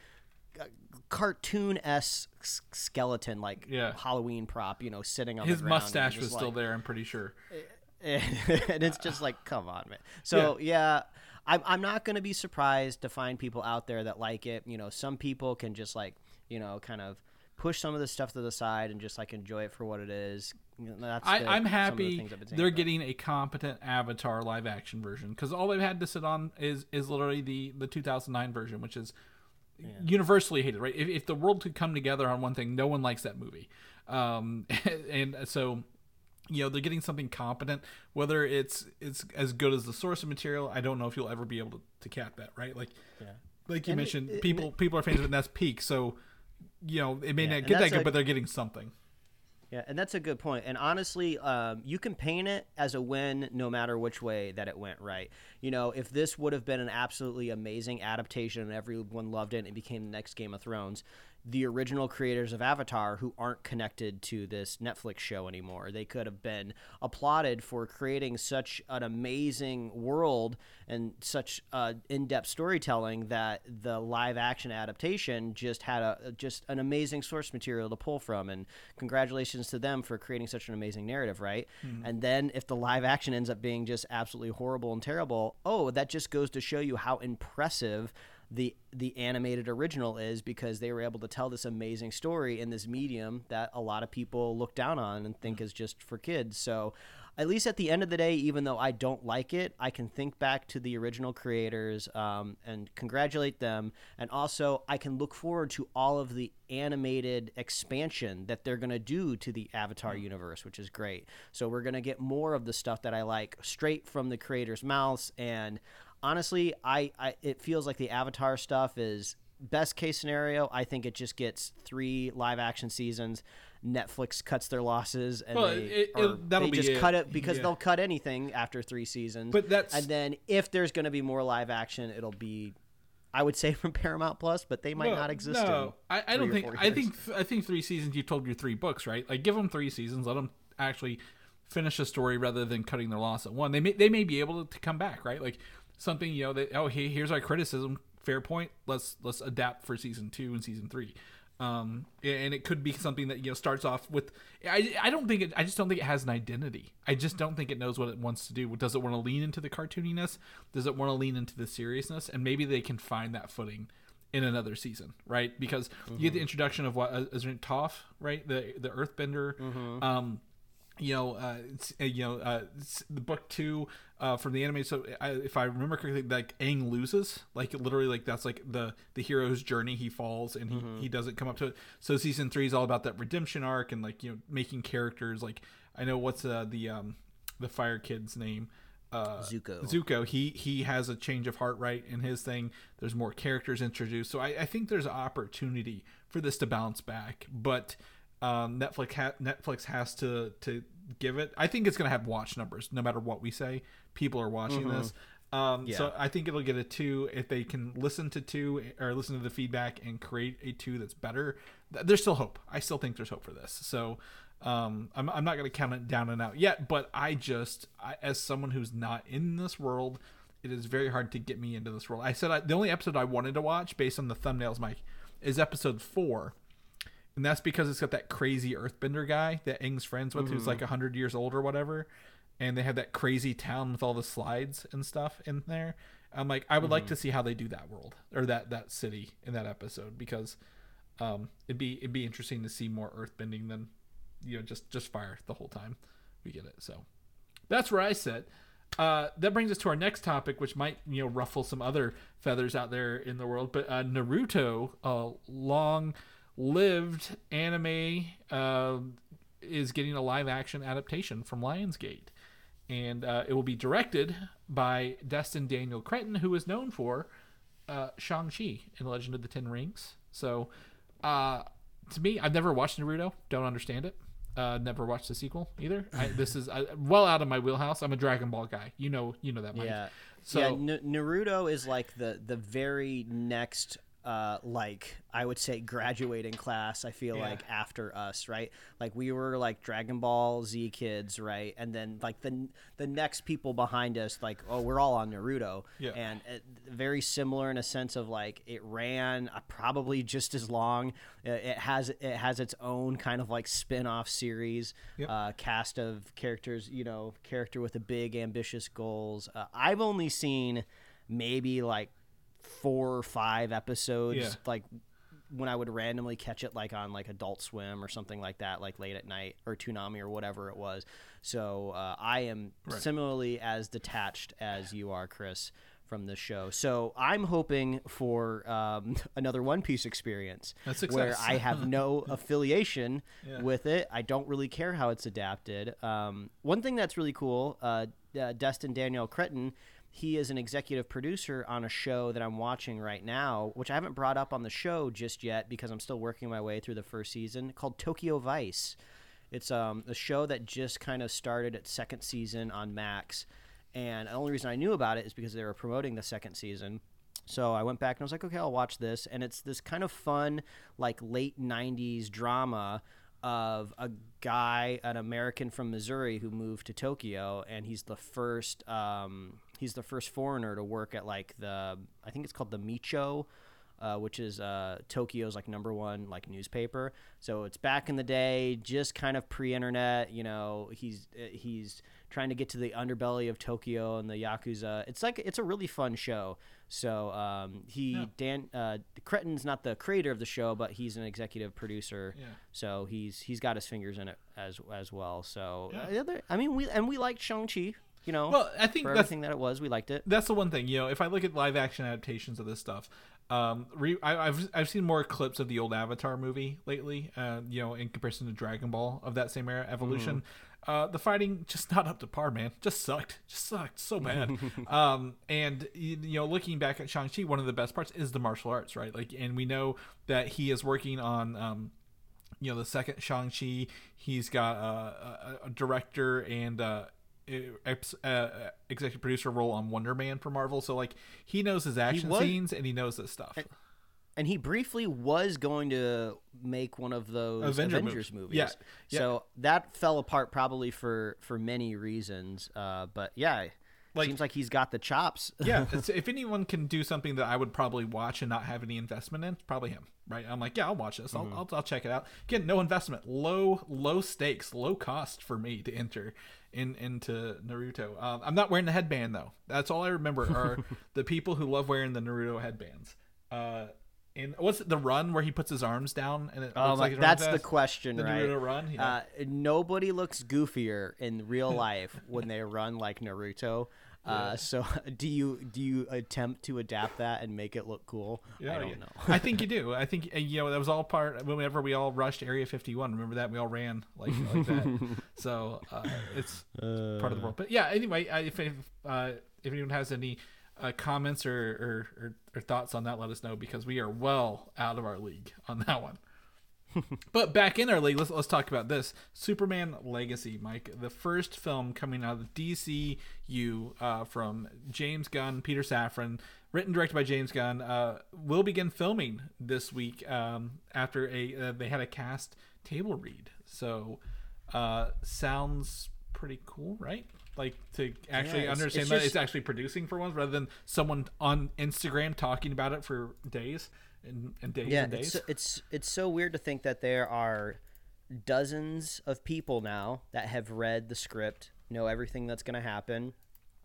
cartoon esque skeleton, like Yeah. Halloween prop, you know, sitting on His the ground. mustache was still there. I'm pretty sure. and it's just like, come on, man. So yeah, I'm I'm not gonna be surprised to find people out there that like it. You know, some people can just like you know kind of push some of this stuff to the side and just like enjoy it for what it is. You know, that's I, the- I'm some of the happy things I've been saying they're getting a competent Avatar live action version because all they've had to sit on is is literally the the 2009 version, which is universally hated. Right? If, if the world could come together on one thing, no one likes that movie, um, and so you know they're getting something competent. Whether it's it's as good as the source of material, I don't know if you'll ever be able to, to cap that. Right? Like like you And mentioned, it- people people are fans of it, and that's peak. So you know it may Yeah, not get that good, a- but they're getting something. Yeah, and that's a good point. And honestly, um, you can paint it as a win no matter which way that it went right. You know, if this would have been an absolutely amazing adaptation and everyone loved it and it became the next Game of Thrones, the original creators of Avatar, who aren't connected to this Netflix show anymore, they could have been applauded for creating such an amazing world and such uh, in-depth storytelling that the live-action adaptation just had a just an amazing source material to pull from. And congratulations to them for creating such an amazing narrative, right? And then if the live action ends up being just absolutely horrible and terrible, oh, that just goes to show you how impressive the the animated original is because they were able to tell this amazing story in this medium that a lot of people look down on and think is just for kids. So at least at the end of the day, even though I don't like it, I can think back to the original creators um, and congratulate them. And also, I can look forward to all of the animated expansion that they're going to do to the Avatar universe, which is great. So, we're going to get more of the stuff that I like straight from the creators' mouths. And honestly, I, I it feels like the Avatar stuff is best case scenario. I think it just gets three live action seasons. Netflix cuts their losses and Well, they, it- it- they just it. cut it because Yeah. they'll cut anything after three seasons. But that's- and then if there's going to be more live action, it'll be, I would say from Paramount Plus, but they might No, not exist. No, I, I don't think. I think. I think three seasons. You told your three books, right? Like, give them three seasons. Let them actually finish a story rather than cutting their loss at one. They may. They may be able to come back, right? Like something. You know. That oh, hey, here's our criticism. Fair point. Let's let's adapt for season two and season three. Um, and it could be something that you know starts off with. I, I don't think it. I just don't think it has an identity. I just don't think it knows what it wants to do. Does it want to lean into the cartooniness? Does it want to lean into the seriousness? And maybe they can find that footing in another season, right? Because you get the introduction of what uh, isn't it Toph, right? The the Earthbender. Um, you know, uh, uh, you know, uh, the book two uh, from the anime. So, I, if I remember correctly, like Aang loses, like literally, like that's like the the hero's journey. He falls and he he doesn't come up to it. So, season three is all about that redemption arc and like you know making characters. Like I know what's uh, the um the fire kid's name. Uh, Zuko. Zuko. He he has a change of heart, right? In his thing, there's more characters introduced. So I, I think there's opportunity for this to bounce back, but um, Netflix ha- Netflix has to to give it. I think it's gonna have watch numbers no matter what we say. People are watching this. Um, So I think it'll get a two if they can listen to two or listen to the feedback and create a two that's better. There's still hope. I still think there's hope for this. So um, I'm, I'm not going to count it down and out yet, but I just, I, as someone who's not in this world, it is very hard to get me into this world. I said I, the only episode I wanted to watch based on the thumbnails, Mike, is episode four. And that's because it's got that crazy earthbender guy that Aang's friends with, who's like 100 years old or whatever. And they have that crazy town with all the slides and stuff in there. I'm like, I would like to see how they do that world or that, that city in that episode because um, it'd be it'd be interesting to see more earthbending than you know just just fire the whole time. We get it. So that's where I sit. Uh, that brings us to our next topic, which might you know ruffle some other feathers out there in the world. But uh, Naruto, a long-lived anime, uh, is getting a live-action adaptation from Lionsgate, and uh, it will be directed by Destin Daniel Cretton, who is known for uh, Shang Chi in Legend of the Ten Rings. So, uh, to me, I've never watched Naruto. Don't understand it. Uh, never watched the sequel either. I, this is uh, well out of my wheelhouse. I'm a Dragon Ball guy. You know, you know that. Mike. Yeah. So yeah, N- Naruto is like the the very next uh like I would say graduating class I feel Yeah. like after us, right? Like we were like Dragon Ball Z kids, right? And then like the the next people behind us like oh, we're all on Naruto. Yeah. And it, very similar in a sense of like it ran uh, probably just as long. Uh, It has it has its own kind of like spin-off series, Yep. uh, cast of characters, you know, character with a big ambitious goals. Uh, I've only seen maybe like four or five episodes Yeah. like when I would randomly catch it like on like Adult Swim or something like that, like late at night or Toonami or whatever it was. So uh, I am Right. similarly as detached as you are, Chris, from the show. So I'm hoping for um, another One Piece experience where. I have no affiliation Yeah. with it. I don't really care how it's adapted. Um, one thing that's really cool, uh, uh, Destin Daniel Cretton, he is an executive producer on a show that I'm watching right now, which I haven't brought up on the show just yet because I'm still working my way through the first season, called Tokyo Vice. It's um, a show that just kind of started its second season on Max. And the only reason I knew about it is because they were promoting the second season. So I went back and I was like, okay, I'll watch this. And it's this kind of fun, like late 90s drama of a guy, an American from Missouri who moved to Tokyo. And he's the first, um, he's the first foreigner to work at like the, I think it's called the Meicho uh, which is uh, Tokyo's like number one like newspaper. So it's back in the day, just kind of pre-internet. You know, he's uh, he's trying to get to the underbelly of Tokyo and the yakuza. It's like it's a really fun show. So um, he Yeah. Dan uh, Cretton's not the creator of the show, but he's an executive producer. Yeah. So he's he's got his fingers in it as as well. So Yeah. uh, the other- I mean, we and we liked Shang Chi. You know, Well, I think for everything that it was, we liked it. that's the one thing. You know, if I look at live action adaptations of this stuff, um, re- I, I've I've seen more clips of the old Avatar movie lately. Uh, you know, in comparison to Dragon Ball of that same era, Evolution. Uh, the fighting just not up to par, man. Just sucked. Just sucked so bad. um, and you know, looking back at Shang Chi, one of the best parts is the martial arts, right? Like, and we know that he is working on. Um, you know the second Shang Chi. He's got uh, a, a director and uh, uh, executive producer role on Wonder Man for Marvel. So like he knows his action was- scenes and he knows this stuff. And he briefly was going to make one of those Avenger Avengers movies. movies. Yeah, yeah. So that fell apart probably for for many reasons. Uh, but yeah, Like- seems like he's got the chops. yeah, if anyone can do something that I would probably watch and not have any investment in, it's probably him. Right? I'm like, yeah, I'll watch this. I'll, I'll, I'll check it out. Again, no investment, low low stakes, low cost for me to enter in into Naruto. Um, I'm not wearing the headband though. That's all I remember are the people who love wearing the Naruto headbands. Uh, in what's it, the run where he puts his arms down and it Oh looks like that's the question, The right? Naruto run, yeah. Uh, nobody looks goofier in real life when they run like Naruto. Uh, so do you do you attempt to adapt that and make it look cool? I don't yeah. know. I think you do. I think uh, you know that was all part. Whenever we all rushed Area 51, remember that we all ran like like that. so uh, it's part of the world. But yeah. Anyway, if if, uh, if anyone has any uh, comments or, or, or or thoughts on that, let us know because we are well out of our league on that one. But back in our league, let's let's talk about this Superman Legacy, Mike, the first film coming out of the DCU uh, from James Gunn, Peter Safran, written directed by James Gunn. Uh, will begin filming this week um, after a uh, they had a cast table read. So uh, sounds pretty cool, right? Like to actually it's- understand it's that just- it's actually producing for once, rather than someone on Instagram talking about it for days and, and days Yeah, and days. it's it's it's so weird to think that there are dozens of people now that have read the script, know everything that's going to happen.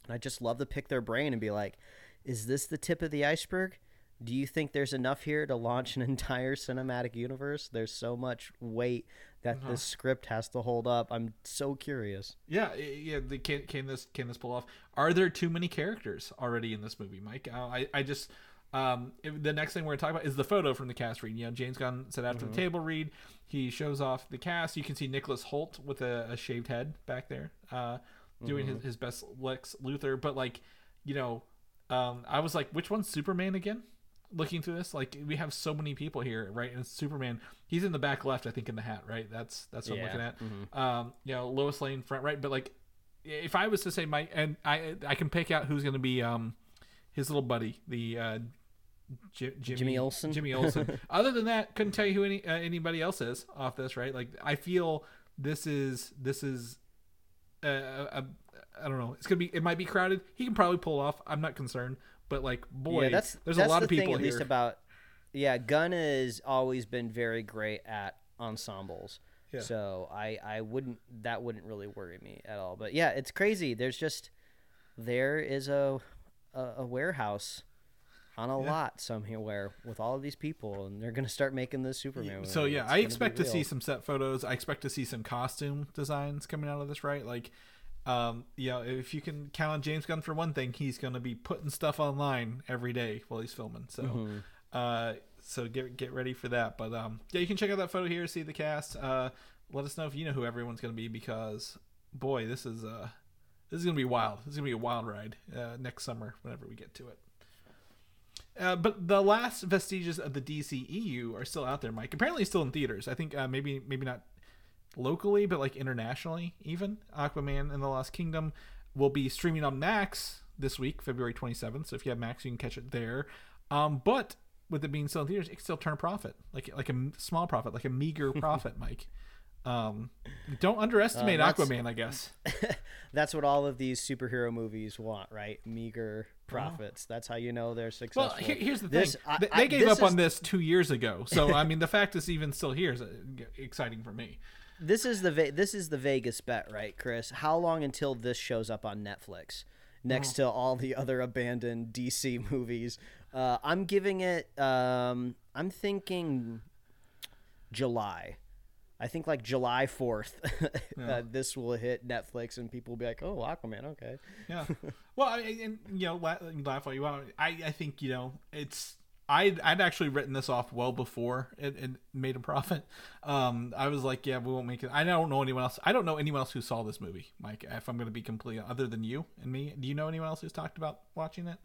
And I just love to pick their brain and be like, "Is this the tip of the iceberg? Do you think there's enough here to launch an entire cinematic universe? There's so much weight that Uh-huh. this script has to hold up. I'm so curious." Yeah, yeah. Can can this can this pull off? Are there too many characters already in this movie, Mike? Uh, I I just um the next thing we're gonna talk about is the photo from the cast read. You know, James Gunn said after the table read, he shows off the cast. You can see Nicholas Hoult with a, a shaved head back there, uh, doing his, his best Lex Luthor. But like, you know, um, I was like, which one's Superman again? Looking through this, like we have so many people here, right? And Superman, he's in the back left, I think, in the hat, right? That's that's what Yeah. I'm looking at. Um, you know, Lois Lane front right, but like, if I was to say my and I I can pick out who's going to be um his little buddy, the uh, J- Jimmy, Jimmy Olsen? Jimmy Olsen. Other than that, couldn't tell you who any uh, anybody else is off this, right? Like, I feel this is this is uh, a, a I don't know. It's gonna be. It might be crowded. He can probably pull off. I'm not concerned. But like, boy, yeah, that's there's that's a lot the of people thing, at here. least about yeah. Gunn has always been very great at ensembles. Yeah. So I I wouldn't that wouldn't really worry me at all. But yeah, it's crazy. There's just there is a a, a warehouse on a lot somewhere with all of these people, and they're gonna start making this Superman. so yeah, It's I expect to see some set photos. I expect to see some costume designs coming out of this, right? Like, um, you know, if you can count on James Gunn for one thing, he's gonna be putting stuff online every day while he's filming. So, Mm-hmm. uh, so get get ready for that. But um, yeah, you can check out that photo here, see the cast. Uh, let us know if you know who everyone's gonna be because boy, this is uh, this is gonna be wild. This is gonna be a wild ride uh, next summer whenever we get to it. Uh, but the last vestiges of the DCEU are still out there, Mike. Apparently, still in theaters. I think uh, maybe maybe not locally, but like internationally, even Aquaman and the Lost Kingdom will be streaming on Max this week, February 27th. So if you have Max, you can catch it there. Um, but with it being still in theaters, it can still turn a profit, like like a small profit, like a meager profit, Mike. Um, don't underestimate Uh, Aquaman, I guess. That's what all of these superhero movies want, right? Meager profits. That's how you know they're successful. Well, here, here's the This- thing. I- They- I- gave up is- on this two years ago. So I mean, the fact it's even still here is uh, exciting for me. This is the Ve- this is the Vegas bet, right, Chris? How long until this shows up on Netflix next to all the other abandoned DC movies? Uh, I'm giving it. Um, I'm thinking July. I think like July fourth, uh, this will hit Netflix and people will be like, "Oh, Aquaman, okay." Yeah. well, I, and you know, laugh, laugh all you want. I, I think you know it's. I'd, I'd actually written this off well before it, it made a profit. Um, I was like, yeah, we won't make it. I don't know anyone else. I don't know anyone else who saw this movie, Mike. If I'm going to be completely other than you and me, do you know anyone else who's talked about watching it,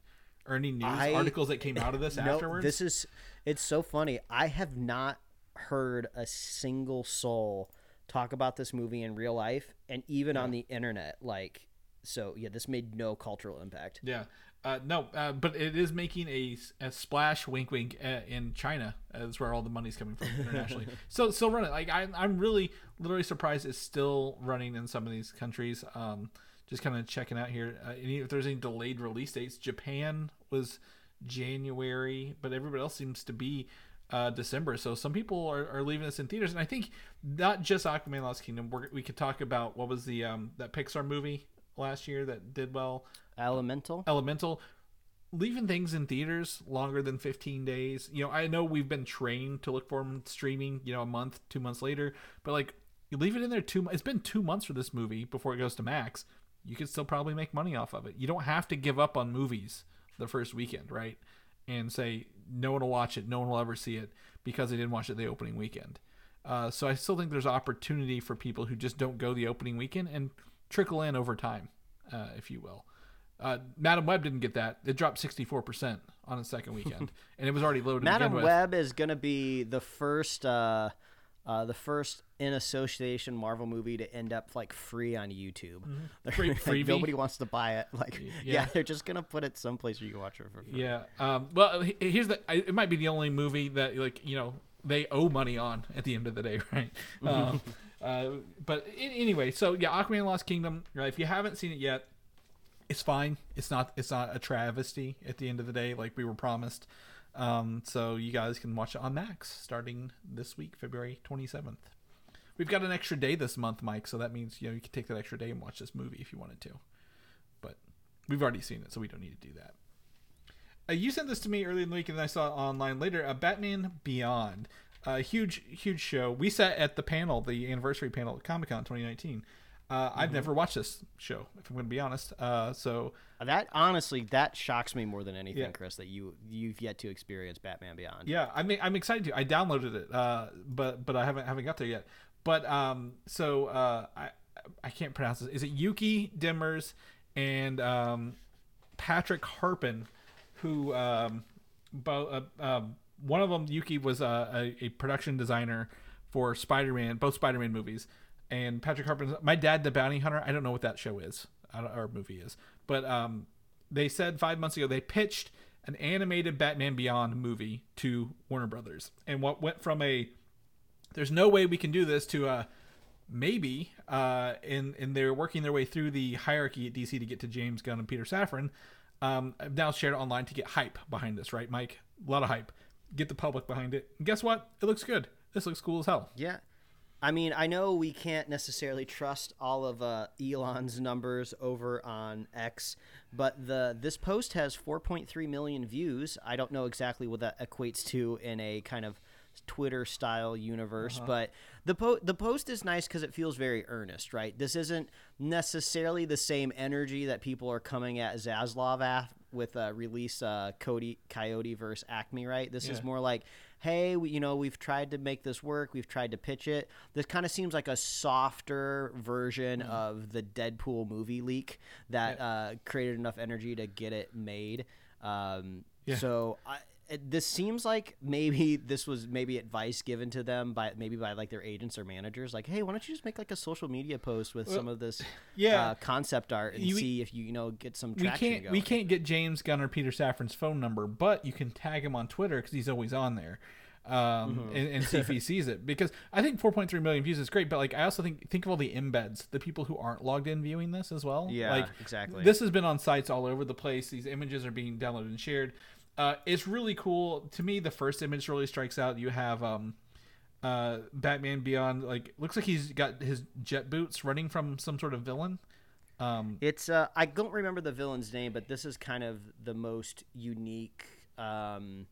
or any news I- articles that came out of this No, afterwards? this is it's so funny. I have not heard a single soul talk about this movie in real life and even on the internet like so yeah, this made no cultural impact. Yeah. Uh, no, uh, but it is making a, a splash, wink, wink, uh, in China. That's where all the money's coming from internationally. so, still running. Like, I, I'm really, literally surprised it's still running in some of these countries. Um, just kind of checking out here. Uh, any, if there's any delayed release dates, Japan was January, but everybody else seems to be uh, December. So some people are, are leaving this in theaters, and I think not just Aquaman: Lost Kingdom. We're, we could talk about what was the um, that Pixar movie last year that did well. Elemental? Elemental leaving things in theaters longer than 15 days. You know, I know we've been trained to look for them streaming, you know, a month, 2 months later, but like you leave it in there 2 it's been 2 months for this movie before it goes to Max. You could still probably make money off of it. You don't have to give up on movies the first weekend, right? And say no one will watch it, no one will ever see it because they didn't watch it the opening weekend. Uh, so I still think there's opportunity for people who just don't go the opening weekend and trickle in over time, uh, if you will. Uh, Madame Web didn't get that. It dropped 64% on its second weekend, and it was already loaded. Madame. Web is going to be the first uh uh, the first in association Marvel movie to end up like free on YouTube. Free- Like, nobody wants to buy it. Like, yeah. yeah. they're just gonna put it someplace where you can watch it for free. Yeah. Um, well, here's the. It might be the only movie that like you know they owe money on at the end of the day, right? um, uh, but in, anyway, so yeah, Aquaman: Lost Kingdom. Right, if you haven't seen it yet, it's fine. It's not. It's not a travesty at the end of the day, like we were promised. Um, so you guys can watch it on Max starting this week, February 27th. We've got an extra day this month, Mike. So that means you know you can take that extra day and watch this movie if you wanted to. But we've already seen it, so we don't need to do that. Uh, you sent this to me early in the week, and I saw it online later. Uh, Batman Beyond, a huge, huge show. We sat at the panel, the anniversary panel at Comic Con 2019. Uh, I've never watched this show, if I'm going to be honest. Uh, so That honestly, that shocks me more than anything, Yeah. Chris. That you you've yet to experience Batman Beyond. yeah, I mean, I'm excited to. I downloaded it, uh, but but I haven't haven't got there yet. But um, so uh, I I can't pronounce this. Is it Yuki Demers and um, Patrick Harpin, who um, bo- uh, um, one of them Yuki was uh, a, a production designer for Spider-Man, both Spider-Man movies, and Patrick Harpin. My dad, the bounty hunter. I don't know what that show is, or movie is, but um, they said five months ago they pitched an animated Batman Beyond movie to Warner Brothers, and what went from a there's no way we can do this to uh maybe uh and and they're working their way through the hierarchy at DC to get to James Gunn and Peter Safran um I've now shared online to get hype behind this right Mike a lot of hype get the public behind it and guess what it looks good this looks cool as hell Yeah. I mean, I know we can't necessarily trust all of uh, Elon's numbers over on X, but the this post has 4.3 million views. I don't know exactly what that equates to in a kind of Twitter style universe, but the po- the post is nice because it feels very earnest, right? This isn't necessarily the same energy that people are coming at Zaslav at with uh, release uh, Cody Coyote versus Acme, right? This is more like, hey, we, you know, we've tried to make this work, we've tried to pitch it. This kind of seems like a softer version of the Deadpool movie leak that uh, created enough energy to get it made. Um, Yeah. So I, this seems like maybe this was maybe advice given to them by maybe by like their agents or managers, like, hey, why don't you just make like a social media post with some of this yeah. uh, concept art and You- see if you you know get some traction we can't going. we can't get James Gunn or Peter Safran's phone number, but you can tag him on Twitter because he's always on there. um, and, and see if he sees it because I think 4.3 million views is great, but like I also think think of all the embeds, the people who aren't logged in viewing this as well. Yeah, like exactly. This has been on sites all over the place. These images are being downloaded and shared. Uh, it's really cool to me. The first image really strikes out. You have um, uh, Batman Beyond. Like looks like he's got his jet boots running from some sort of villain. Um, It's uh, I don't remember the villain's name, but this is kind of the most unique, um,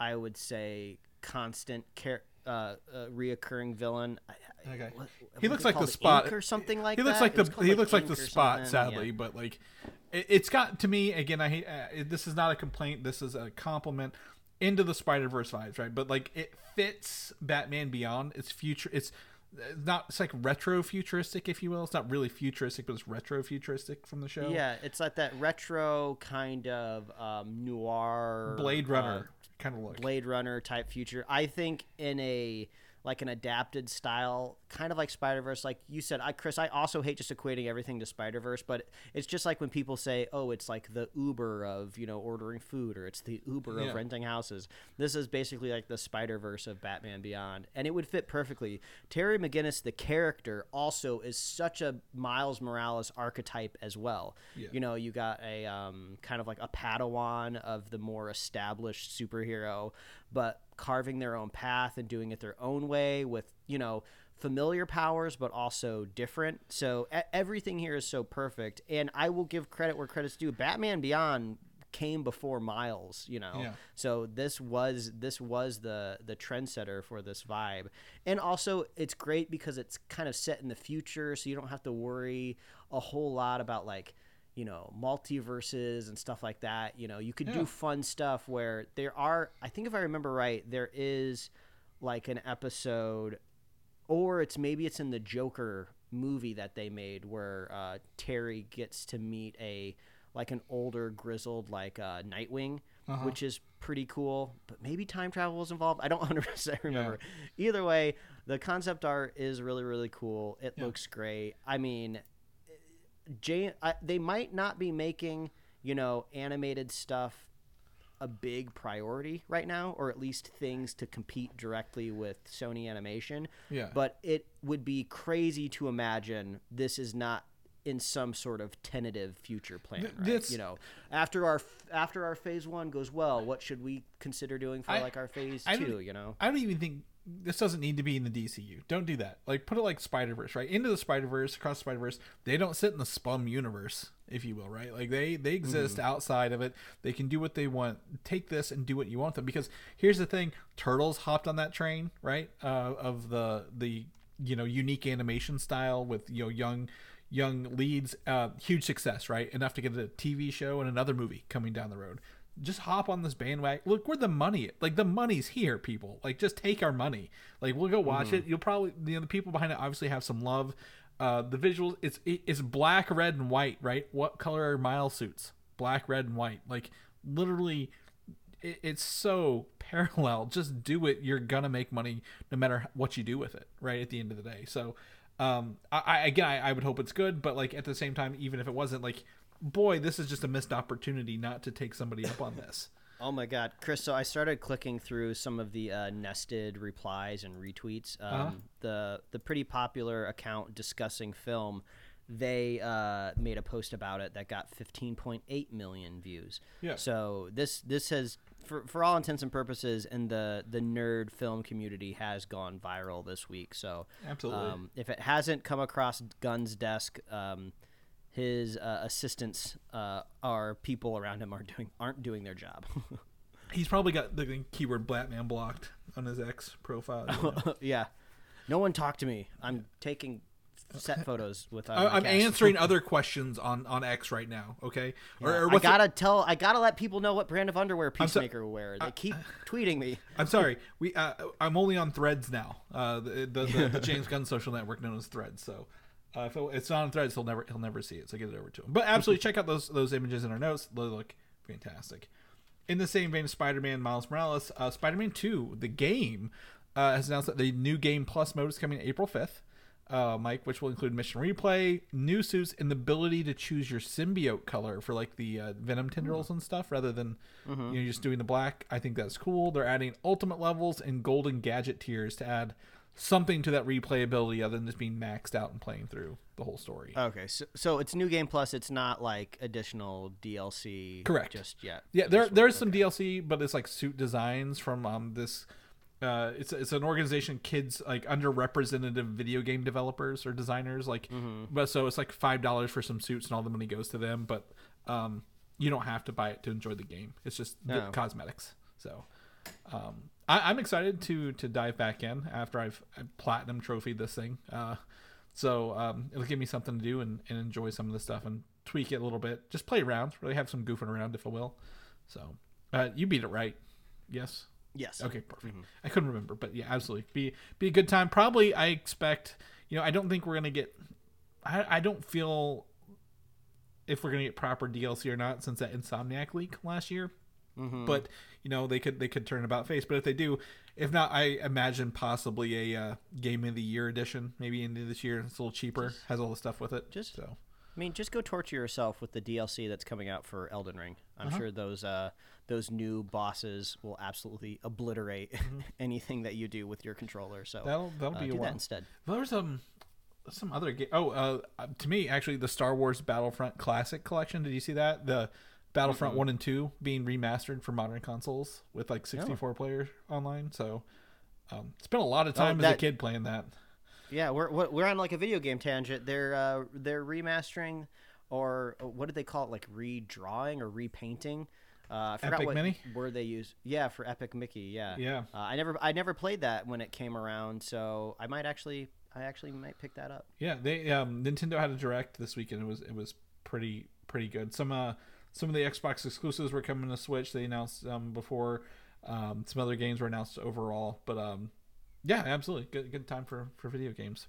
I would say, constant care. Uh, uh, reoccurring villain. Okay. what- He looks like the spot or something like he looks that? like the he looks like the spot, sadly, yeah. but like it, it's got to me again. I hate uh, this is not a complaint. This is a compliment into the Spider Verse vibes, right? But like it fits Batman Beyond. It's future. It's it's not. It's like retro futuristic, if you will. It's not really futuristic, but it's retro futuristic from the show. Yeah, it's like that retro kind of um, noir Blade uh, Runner kind of look. Blade Runner type future. I think in a like an adapted style, kind of like Spider Verse. Like you said, I Chris, I also hate just equating everything to Spider Verse, but it's just like when people say, "Oh, it's like the Uber of you know ordering food," or "It's the Uber Yeah. of renting houses." This is basically like the Spider Verse of Batman Beyond, and it would fit perfectly. Terry McGinnis, the character, also is such a Miles Morales archetype as well. Yeah. You know, you got a um, kind of like a Padawan of the more established superhero, but carving their own path and doing it their own way with you know familiar powers but also different. So everything here is so perfect. And i will give credit where credit's due. Batman beyond came before miles you know? Yeah. so this was this was the the trendsetter for this vibe. And also it's great because it's kind of set in the future so you don't have to worry a whole lot about like you know multiverses and stuff like that you know you could Yeah. do fun stuff where there are i think if i remember right there is like an episode or it's maybe it's in the joker movie that they made where uh, terry gets to meet a like an older grizzled like uh, nightwing which is pretty cool but maybe time travel was involved. I don't 100% remember. Either way the concept art is really really cool. It looks great. I mean Jane, I, they might not be making you know animated stuff a big priority right now, or at least things to compete directly with Sony Animation. Yeah. But it would be crazy to imagine this is not in some sort of tentative future plan. Th- Right? that's- You know, after our after our phase one goes well, what should we consider doing for I- like our phase I two? You know. I don't even think this doesn't need to be in the DCU. Don't do that. Like put it like Spider Verse, right? Into the Spider Verse, across Spider Verse. They don't sit in the Spum universe, if you will, right? Like they they exist outside of it. They can do what they want. Take this and do what you want them. Because here's the thing: Turtles hopped on that train, right? Uh, of the the you know unique animation style with you know young young leads. Uh, huge success, right? Enough to get a TV show and another movie coming down the road just hop on this bandwagon. Look where the money, like the money's here, people. Like just take our money. Like we'll go watch it. You'll probably you know the people behind it obviously have some love. Uh, the visuals, it's it's black, red, and white, right? What color are mile suits? Black, red, and white. Like literally, it, it's so parallel. Just do it. You're gonna make money no matter what you do with it, right? At the end of the day. So, um, I, I again, I, I would hope it's good, but like at the same time, even if it wasn't, like, boy, this is just a missed opportunity not to take somebody up on this. Oh my God, Chris! So I started clicking through some of the uh, nested replies and retweets. Um, Uh-huh. The the pretty popular account discussing film, they uh, made a post about it that got 15.8 million views. Yeah. So this this has, for, for all intents and purposes, and the the nerd film community has gone viral this week. So Absolutely. um, if it hasn't come across Gunn's desk. Um, his uh, assistants uh, are people around him aren't doing aren't doing their job. He's probably got the keyword Batman blocked on his X profile. you know. yeah. No one talk to me. I'm taking set photos with. Uh, I, I'm answering other questions on on X right now. Okay, or, or I gotta tell. I gotta let people know what brand of underwear so- Peacemaker will wear. They keep tweeting me. I'm sorry. We uh, I'm only on Threads now. Uh, the, the, the, the James Gunn social network known as Threads. So uh, if it, it's not on Threads, he'll never he'll never see it. So get it over to him. But absolutely check out those those images in our notes. They look fantastic. In the same vein, Spider-Man Miles Morales, uh, Spider-Man Two, the game, uh, has announced that the new game plus mode is coming April 5th. uh, Mike, which will include mission replay, new suits, and the ability to choose your symbiote color for like the uh, Venom tendrils and stuff, rather than you know just doing the black. I think that's cool. They're adding ultimate levels and golden gadget tiers to add something to that replayability other than just being maxed out and playing through the whole story. Okay, so, so it's new game plus. It's not like additional DLC. Correct. Just yet. Yeah, there there's some DLC, but it's like suit designs from um this. Uh, it's it's an organization kids like underrepresented video game developers or designers like, but so it's like five dollars for some suits and all the money goes to them. But um, you don't have to buy it to enjoy the game. It's just the No. cosmetics. So, um, I, I'm excited to to dive back in after I've, I've platinum trophied this thing. Uh, so um, it'll give me something to do and, and enjoy some of the stuff and tweak it a little bit. Just play around, really have some goofing around, if I will. So uh, you beat it right, yes. Yes. Okay, perfect. I couldn't remember, but yeah, absolutely. Be be a good time. Probably, I expect. You know, I don't think we're gonna get. I I don't feel if we're gonna get proper DLC or not since that Insomniac leak last year. But you know they could they could turn about face. But if they do, if not, I imagine possibly a uh, Game of the Year edition, maybe into this year. It's a little cheaper, has all the stuff with it. just- so I mean, just go torture yourself with the DLC that's coming out for Elden Ring. I'm Uh-huh. sure those uh, those new bosses will absolutely obliterate anything that you do with your controller. So Mm-hmm. that'll that'll uh, be a do while. that instead. There's um some other game. Oh, uh, to me actually, the Star Wars Battlefront Classic Collection. Did you see that? The Battlefront One and Two being remastered for modern consoles with like 64 players online. So, um, spent a lot of time as a kid playing that. Yeah, we're we're we're on like a video game tangent. They're uh, they're remastering, or uh, what did they call it? Like redrawing or repainting. Uh, I forgot Epic what Mini? word they use. Yeah, for Epic Mickey. Yeah. Yeah. Uh, I never I never played that when it came around, so I might actually I actually might pick that up. Yeah, they um, Nintendo had a direct this weekend. It was it was pretty pretty good. Some uh some of the Xbox exclusives were coming to Switch. They announced um before. Um, some other games were announced overall, but um, yeah, absolutely good good time for for video games.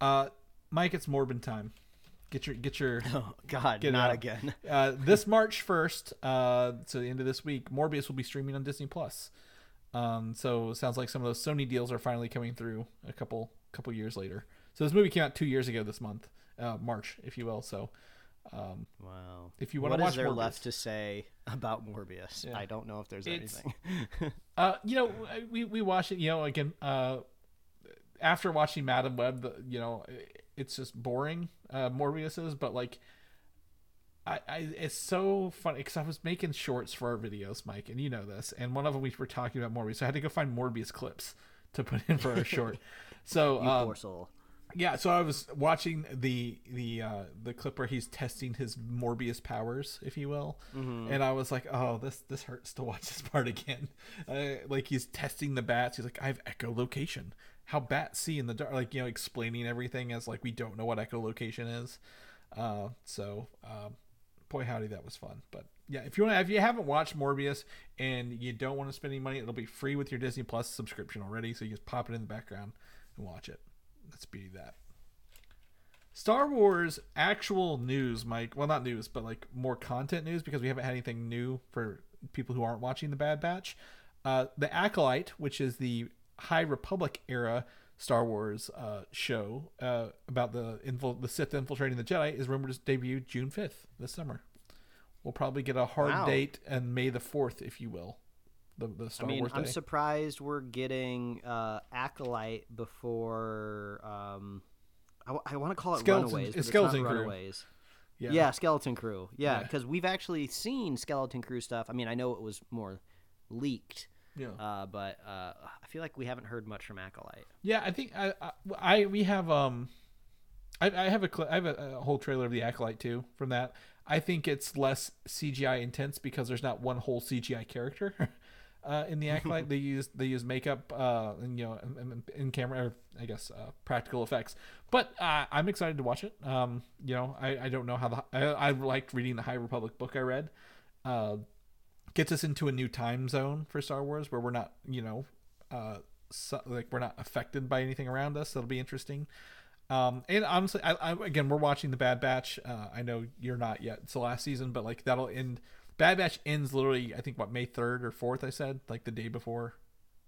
Uh, Mike, it's Morbin time. Get your get your Oh God, Get not again. uh, this March first, uh, so the end of this week, Morbius will be streaming on Disney Plus. Um, so it sounds like some of those Sony deals are finally coming through a couple couple years later. So this movie came out two years ago this month, uh, March, if you will. So um, Wow. if you want What to is watch there Morbius, left to say about Morbius? Yeah. I don't know if there's It's- anything. uh, you know, we we watch it. You know, again, uh, after watching Madame Web, the, you know, it's just boring. Uh, Morbius is, but like. I, I it's so funny because I was making shorts for our videos, Mike, and you know this. And one of them we were talking about Morbius, so I had to go find Morbius clips to put in for our short. So um, poor soul. Yeah, so I was watching the the uh, the clip where he's testing his Morbius powers, if you will, and I was like, oh, this this hurts to watch this part again. Uh, like he's testing the bats. He's like, I have echolocation. How bats see in the dark, like you know, explaining everything as like we don't know what echolocation is. Uh, so, um, boy howdy, that was fun. But yeah, if you want, to if you haven't watched Morbius and you don't want to spend any money, it'll be free with your Disney Plus subscription already. So you just pop it in the background and watch it. Beauty of that. Star Wars actual news, Mike. Well, not news, but like more content news because we haven't had anything new for people who aren't watching the Bad Batch. Uh, the Acolyte, which is the High Republic era Star Wars uh, show uh, about the infil- the Sith infiltrating the Jedi, is rumored to debut June fifth this summer. We'll probably get a hard Wow. date and May the fourth, if you will. The, the I mean, Wars I'm day. surprised we're getting uh, Acolyte before. Um, I, want to call it Skeleton- Runaways. it's it's Skeleton not Crew. Runaways. Yeah. Skeleton Crew. Yeah, Yeah. because we've actually seen Skeleton Crew stuff. I mean, I know it was more leaked, yeah. uh, but uh, I feel like we haven't heard much from Acolyte. Yeah, I think I, I, I we have um, I, I have a I have a, a whole trailer of the acolyte too from that. I think it's less CGI intense because there's not one whole CGI character. Uh, in the acolyte, they use they use makeup, uh, and you know, in, in camera, or I guess uh, practical effects. But uh, I'm excited to watch it. Um, you know, I, I don't know how the I, I liked reading the High Republic book I read. Uh, gets us into a new time zone for Star Wars where we're not, you know, uh, so, like we're not affected by anything around us. That'll be interesting. Um, and honestly, I, I again we're watching the Bad Batch. Uh, I know you're not yet. It's the last season, but like that'll end. Bad Batch ends literally, I think what May third or fourth. I said like the day before,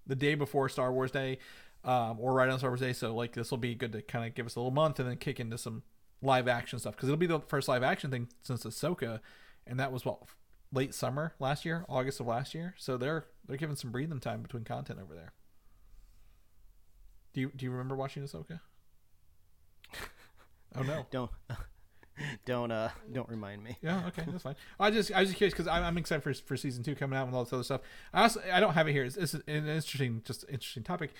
the day before Star Wars Day. um, or right on Star Wars Day. So like this will be good to kind of give us a little month and then kick into some live action stuff because it'll be the first live action thing since Ahsoka, and that was what late summer last year, August of last year. So they're they're giving some breathing time between content over there. Do you do you remember watching Ahsoka? oh no. Don't don't uh don't remind me. Yeah, okay, that's fine. I just I was just curious because I'm, I'm excited for for season two coming out and all this other stuff. I also I don't have it here. It's, it's an interesting, just interesting topic.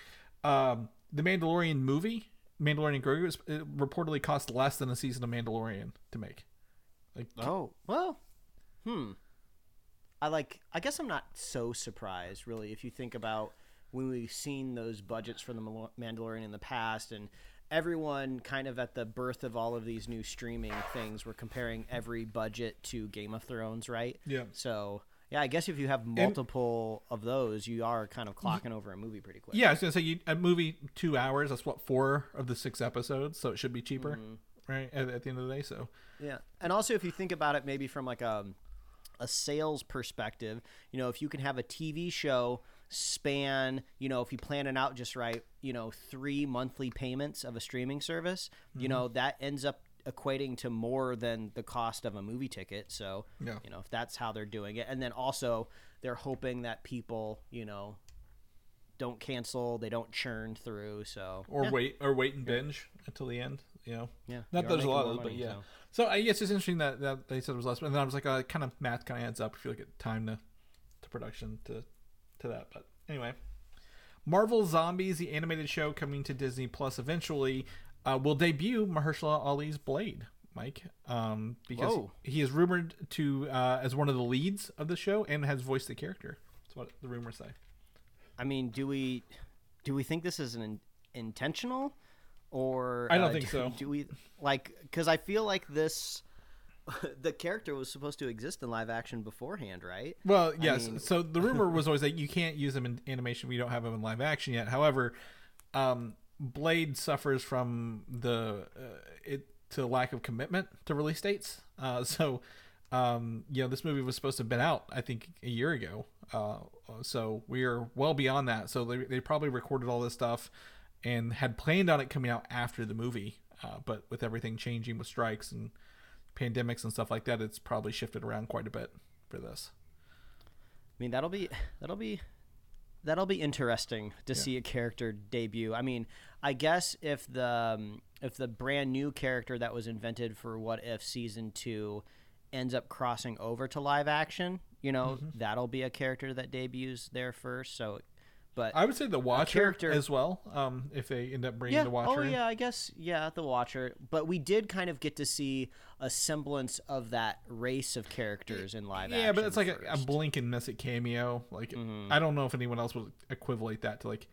Um, the Mandalorian movie, Mandalorian Grogu, is, it reportedly cost less than a season of Mandalorian to make. Like, Oh well, hmm. I like. I guess I'm not so surprised, really, if you think about when we've seen those budgets for the Mandalorian in the past, and everyone kind of at the birth of all of these new streaming things, were comparing every budget to Game of Thrones, right? Yeah. So yeah, I guess if you have multiple of those, you are kind of clocking over a movie pretty quick. yeah, I was gonna say you, a movie two hours. That's what four of the six episodes, so it should be cheaper, Mm-hmm. right? At, at the end of the day, so Yeah, and also if you think about it, maybe from like a a sales perspective, you know, if you can have a TV show span, you know, if you plan it out just right, you know, three monthly payments of a streaming service, you know, that ends up equating to more than the cost of a movie ticket. So, Yeah. you know, if that's how they're doing it, and then also they're hoping that people, you know, don't cancel, they don't churn through. So, or yeah. wait or wait and binge until the end. You know, Yeah, not you are there's a lot of, it, but yeah. so. So I guess it's interesting that, that they said it was less, and then I was like, uh, kind of math kind of adds up if you look at time to, to production to, to that. But anyway, Marvel Zombies, the animated show coming to Disney Plus eventually, uh, will debut Mahershala Ali's Blade. Mike, um, because Whoa. he is rumored to uh, as one of the leads of the show and has voiced the character. That's what the rumors say. I mean, do we do we think this is an in- intentional or I don't uh, think do, so. Do we like cuz I feel like this the character was supposed to exist in live action beforehand, right? Well, yes. mean- so the rumor was always that you can't use them in animation. We don't have them in live action yet. However, um, Blade suffers from the uh, it to lack of commitment to release dates. Uh, so, um, you know, this movie was supposed to have been out, I think, a year ago. Uh, so we are well beyond that. So they, they probably recorded all this stuff and had planned on it coming out after the movie. Uh, but with everything changing with strikes and pandemics and stuff like that, it's probably shifted around quite a bit for this. I mean, that'll be that'll be that'll be interesting to see a character debut. I mean, I guess if the um, if the brand new character that was invented for What If season 2 ends up crossing over to live action, you know, Mm-hmm. that'll be a character that debuts there first. So but I would say the Watcher character- as well. Um, if they end up bringing yeah. the Watcher Oh in. yeah, I guess yeah, the Watcher. But we did kind of get to see a semblance of that race of characters in live action. Yeah, but it's like a, a blink and miss it cameo. Like Mm-hmm. I don't know if anyone else would equivalent that to like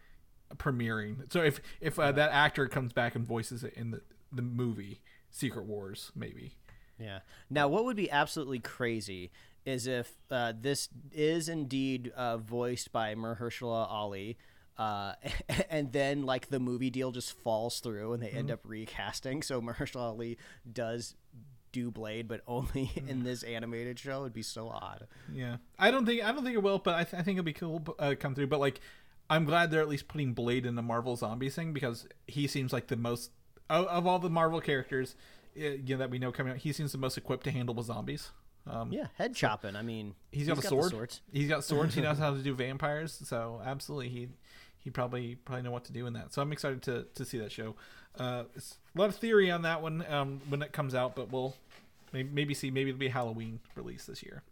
premiering. So if if uh, that actor comes back and voices it in the the movie Secret Wars, maybe. Yeah. Now, what would be absolutely crazy is if uh, this is indeed uh, voiced by Mahershala Ali, uh, and then like the movie deal just falls through and they end up recasting. So Mahershala Ali does do Blade, but only in this animated show. It'd be so odd. Yeah, I don't think I don't think it will, but I, th- I think it'll be cool uh, come through. But like, I'm glad they're at least putting Blade in the Marvel Zombies thing because he seems like the most of, of all the Marvel characters, uh, you know, that we know coming out. He seems the most equipped to handle with zombies. Um, Yeah, head chopping. I mean, he's got a sword. swords. He's got swords. he knows how to do vampires. So absolutely, he he probably probably know what to do in that. So I'm excited to to see that show. Uh, it's a lot of theory on that one um, when it comes out, but we'll maybe, maybe see. Maybe it'll be a Halloween release this year.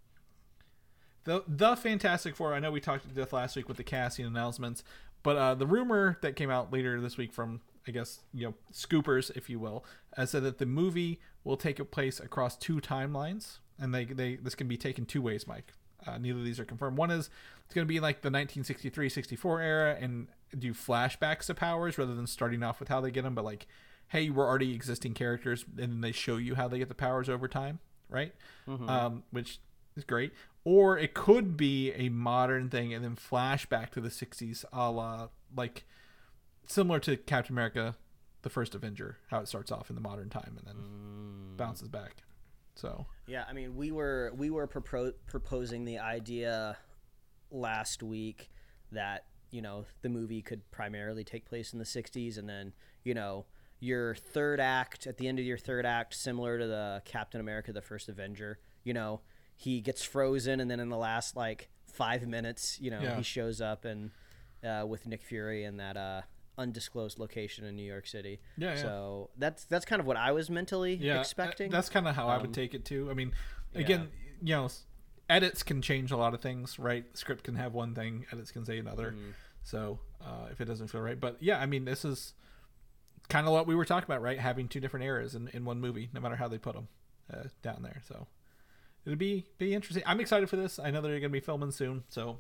The the Fantastic Four. I know we talked to Death last week with the casting announcements, but uh, the rumor that came out later this week from I guess you know scoopers, if you will, uh, said that the movie will take place across two timelines, and they they this can be taken two ways, Mike. Uh, neither of these are confirmed. One is it's going to be like the 1963-64 era and do flashbacks to powers rather than starting off with how they get them, but like, hey, we're already existing characters, and then they show you how they get the powers over time, right? Um, which is great. Or it could be a modern thing and then flashback to the 60s, a la like similar to Captain America, the first Avenger, how it starts off in the modern time and then bounces back. So Yeah, I mean, we were we were propo- proposing the idea last week that you know the movie could primarily take place in the 60s and then you know your third act at the end of your third act similar to the captain america the first avenger you know he gets frozen and then in the last like five minutes you know Yeah. he shows up and uh, with nick fury and that uh, undisclosed location in new york city Yeah, yeah. so that's that's kind of what i was mentally yeah, expecting That's kind of how I would Um, take it too. I mean, again, you know, edits can change a lot of things, right? Script can have one thing, edits can say another. Mm-hmm. So uh, if it doesn't feel right, but yeah, I mean, this is kind of what we were talking about, right? Having two different eras in, in one movie, no matter how they put them uh, down there. So it'll be be interesting. I'm excited for this. I know they're going to be filming soon, so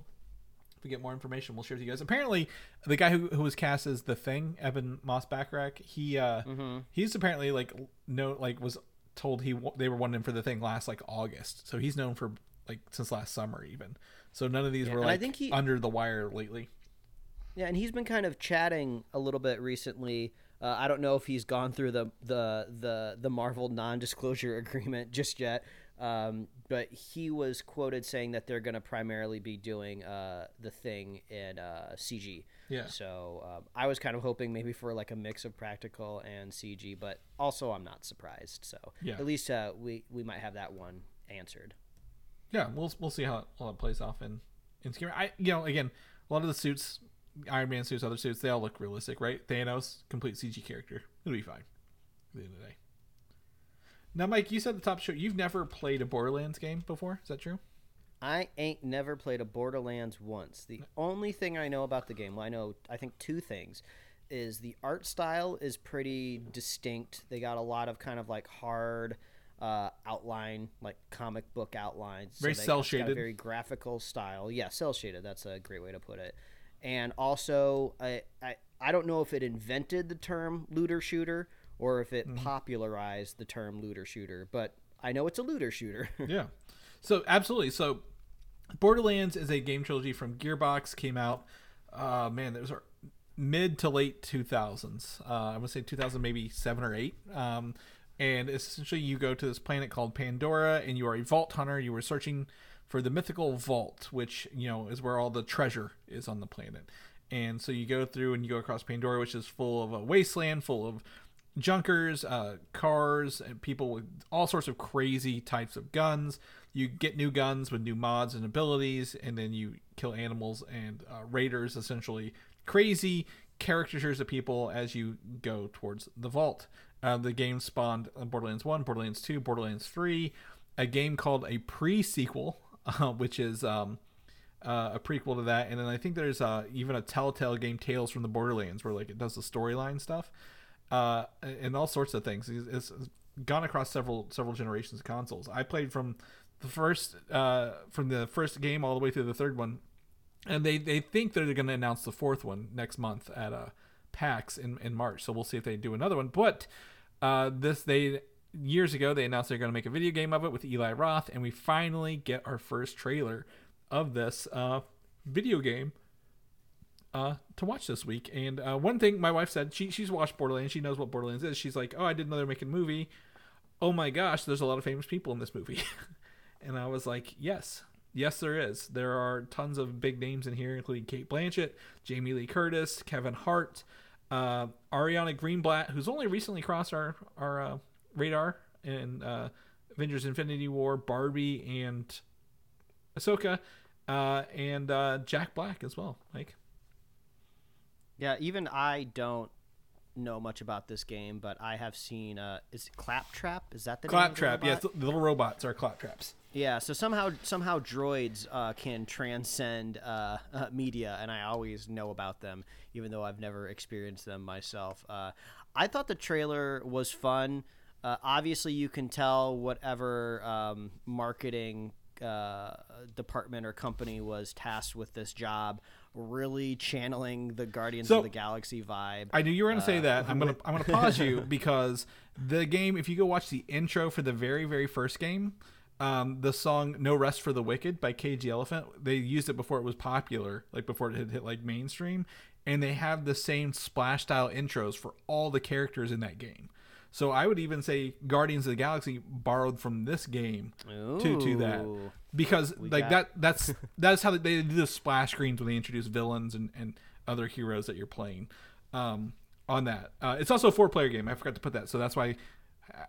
we get more information, we'll share with you guys. Apparently, the guy who, who was cast as the Thing, Ebon Moss-Bachrach, he uh, Mm-hmm. he's apparently like no like was told he they were wanting him for the Thing last like August, so he's known for like since last summer even. So none of these were and I like think he- under the wire lately. Yeah, and he's been kind of chatting a little bit recently. Uh, I don't know if he's gone through the the the the Marvel non-disclosure agreement just yet, um, but he was quoted saying that they're going to primarily be doing uh, the thing in uh, CG. Yeah. So um, I was kind of hoping maybe for like a mix of practical and CG, but also I'm not surprised. So Yeah. at least uh, we we might have that one answered. yeah, we'll we'll see how it, how it plays off in in scheme. I you know again a lot of the suits, Iron Man suits, other suits, they all look realistic, right? Thanos, complete CG character, it'll be fine. At the end of the day. Now, Mike, you said the top show you've never played a Borderlands game before. Is that true? I ain't never played a Borderlands once. The only thing I know about the game, well, I know I think two things, is the art style is pretty distinct. They got a lot of kind of like hard uh, outline, like comic book outlines. Very got a cel-shaded. very graphical style. Yeah, cel shaded. That's a great way to put it. And also, I, I I don't know if it invented the term looter shooter or if Mm-hmm. it popularized the term looter shooter, but I know it's a looter shooter. yeah. So absolutely. So Borderlands is a game trilogy from Gearbox. Came out, uh, man, those are mid to late 2000s. Uh, I would say 2000, maybe seven or eight. Um, and essentially, you go to this planet called Pandora, and you are a vault hunter. You were searching for the mythical vault, which you know is where all the treasure is on the planet. And so you go through and you go across Pandora, which is full of a wasteland, full of junkers, uh, cars, and people with all sorts of crazy types of guns. You get new guns with new mods and abilities, and then you kill animals and uh, raiders, essentially crazy caricatures of people as you go towards the vault. Uh, the game spawned Borderlands 1, Borderlands 2, Borderlands 3, a game called a pre sequel, uh, which is. Um, uh, a prequel to that, and then I think there's uh, even a Telltale game, Tales from the Borderlands, where like it does the storyline stuff, uh, and all sorts of things. It's, it's gone across several several generations of consoles. I played from the first uh, from the first game all the way through the third one, and they they think they're going to announce the fourth one next month at uh, PAX in in March. So we'll see if they do another one. But uh, this they years ago they announced they're going to make a video game of it with Eli Roth, and we finally get our first trailer of this uh, video game uh, to watch this week. And uh, one thing my wife said, she she's watched Borderlands, she knows what Borderlands is. She's like, oh, I didn't know they're making a movie. Oh my gosh, there's a lot of famous people in this movie. and I was like, yes, yes, there is. There are tons of big names in here, including Cate Blanchett, Jamie Lee Curtis, Kevin Hart, uh, Ariana Greenblatt, who's only recently crossed our our uh, radar in uh, Avengers: Infinity War, Barbie, and Ahsoka, uh, and uh, Jack Black as well. Like, Yeah, even I don't know much about this game, but I have seen. Uh, is it Claptrap? Is that the name of the Claptrap, yes, robot? the little robots are claptraps. Yeah. So somehow, somehow droids uh, can transcend uh, uh, media, and I always know about them, even though I've never experienced them myself. Uh, I thought the trailer was fun. Uh, obviously, you can tell whatever um, marketing uh, department or company was tasked with this job really channeling the Guardians So- of the Galaxy vibe. I knew you were going to say that. I'm going to I'm going to pause you because the game. If you go watch the intro for the very very first game, um, the song "No Rest for the Wicked" by KG Elephant, they used it before it was popular, like before it had hit like mainstream, and they have the same splash style intros for all the characters in that game. So I would even say Guardians of the Galaxy borrowed from this game to to that Ooh. because like got- that that's that's how they do the splash screens when they introduce villains and and other heroes that you're playing um on that. Uh, it's also a four player game. I forgot to put that, so that's why.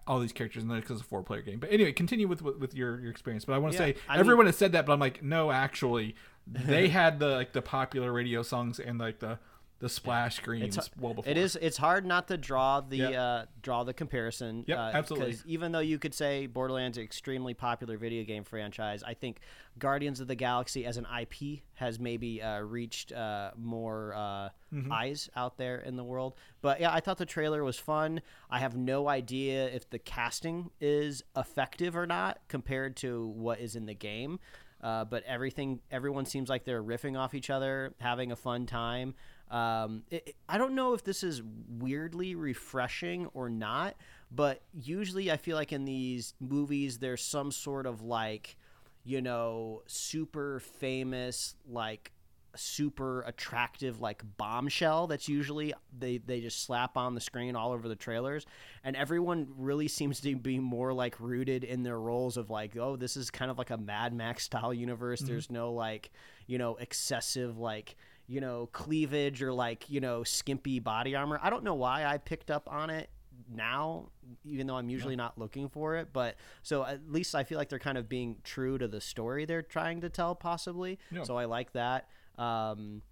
All these characters in there because it's a four-player game. But anyway, continue with with, with your, your experience. But I want to Yeah, say I mean- everyone has said that, but I'm like, no, actually, they had the like the popular radio songs and like the the splash screens It's- well before. It is. It's hard not to draw the Yep. uh, draw the comparison. Yep, uh, absolutely. even though you could say Borderlands is an extremely popular video game franchise, I think Guardians of the Galaxy as an IP has maybe uh, reached uh, more uh, Mm-hmm. eyes out there in the world. But yeah, I thought the trailer was fun. I have no idea if the casting is effective or not compared to what is in the game. Uh, but everything, everyone seems like they're riffing off each other, having a fun time. Um, it, it- I don't know if this is weirdly refreshing or not, but usually I feel like in these movies there's some sort of like, you know, super famous like super attractive like bombshell that's usually they they just slap on the screen all over the trailers. And everyone really seems to be more like rooted in their roles of like oh this is kind of like a mad max style universe. There's no like you know excessive like you know cleavage or like you know skimpy body armor. I don't know why i picked up on it now even though i'm usually not looking for it but so at least i feel like they're kind of being true to the story they're trying to tell possibly. Yeah. so i like that. Um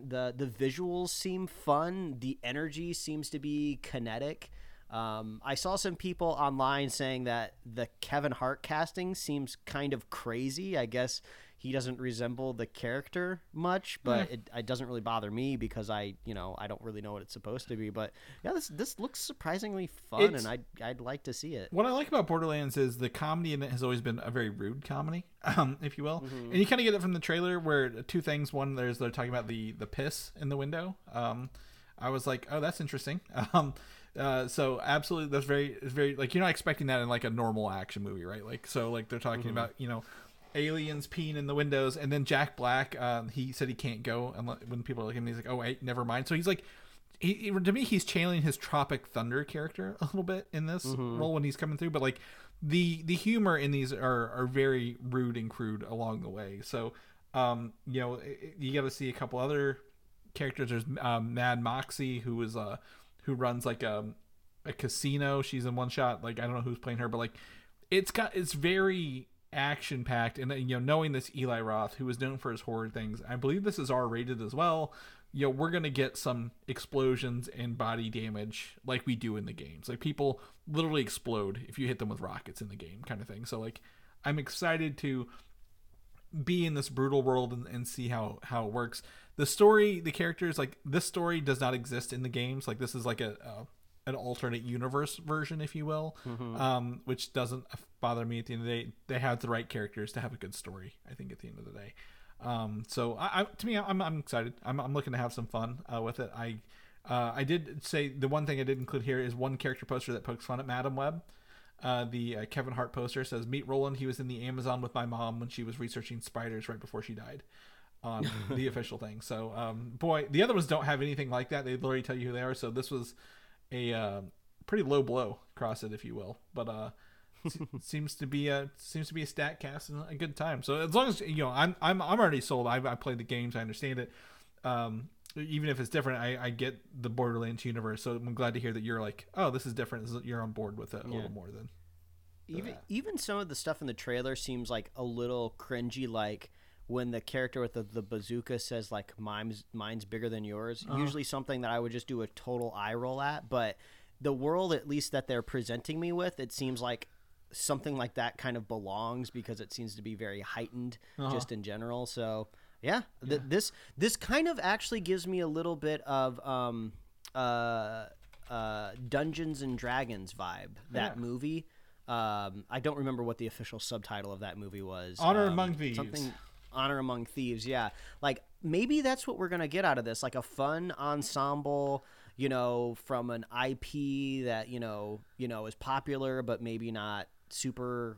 the the visuals seem fun. The energy seems to be kinetic. Um, I saw some people online saying that the Kevin Hart casting seems kind of crazy. I guess he doesn't resemble the character much, but it, it doesn't really bother me because I, you know, I don't really know what it's supposed to be. But yeah, this this looks surprisingly fun, It's- and I'd I'd like to see it. What I like about Borderlands is the comedy in it has always been a very rude comedy, um, if you will, and you kind of get it from the trailer where two things. One, there's they're talking about the the piss in the window. Um, I was like, oh, that's interesting. Um, uh, so absolutely, that's very, it's very like you're not expecting that in like a normal action movie, right? Like so, like they're talking about you know aliens peeing in the windows, and then Jack Black, um, he said he can't go unless, when people are looking. He's like, oh wait, never mind. So he's like, he, he- to me he's channeling his Tropic Thunder character a little bit in this role when he's coming through, but like the the humor in these are are very rude and crude along the way. So um, you know, you got to see a couple other characters. There's um, Mad Moxie, who is uh who runs like a a casino. She's in one shot. Like I don't know who's playing her, but like it's got it's very action packed. And you know, knowing this Eli Roth, who is known for his horror things, I believe this is R rated as well. You know, we're gonna get some explosions and body damage like we do in the games. Like people literally explode if you hit them with rockets in the game, kind of thing. So like, I'm excited to be in this brutal world and, and see how how it works the story the characters like this story does not exist in the games like this is like a, a an alternate universe version if you will um which doesn't bother me at the end of the day they have the right characters to have a good story i think at the end of the day um so i, I to me i'm, I'm excited I'm, I'm looking to have some fun uh, with it i uh, I did say the one thing I did include here is one character poster that pokes fun at Madame Web. Uh, the uh, Kevin Hart poster says, "Meet Roland. He was in the Amazon with my mom when she was researching spiders right before she died." On the official thing. So, um, boy, the other ones don't have anything like that. They literally tell you who they are. So this was a uh, pretty low blow cross it, if you will. But uh, seems to be a seems to be a stat cast and a good time. So as long as you know, I'm I'm I'm already sold. I've I played the games. I understand it. Um, even if it's different, I, I get the Borderlands universe. So I'm glad to hear that you're like, oh, this is different. You're on board with it a little more than. even even some of the stuff in the trailer seems like a little cringy like when the character with the, the bazooka says like mine's mine's bigger than yours usually something that i would just do a total eye roll at but the world at least that they're presenting me with it seems like something like that kind of belongs because it seems to be very heightened just in general so yeah, th- this this kind of actually gives me a little bit of um uh uh dungeons and dragons vibe that Yeah. movie um, I don't remember what the official subtitle of that movie was. Honor Um, Among Thieves. Something Honor Among Thieves. Yeah, like maybe that's what we're gonna get out of this, like a fun ensemble. You know, from an IP that you know you know is popular, but maybe not super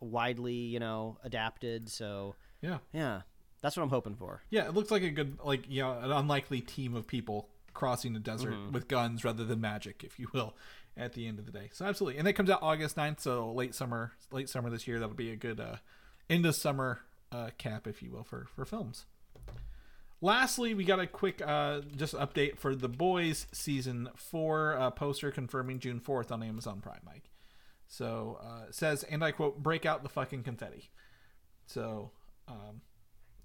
widely you know adapted. So Yeah. yeah, that's what I'm hoping for. Yeah, it looks like a good, like you know, an unlikely team of people crossing the desert with guns rather than magic, if you will. at the end of the day. So absolutely, and that comes out August 9th, so late summer, late summer this year. That'll be a good uh, end of summer uh, cap, if you will, for for films. Lastly, we got a quick uh, just update for The Boys season four uh, poster confirming June 4th on Amazon Prime, Mike. So uh, it says, and I quote, break out the fucking confetti. So um,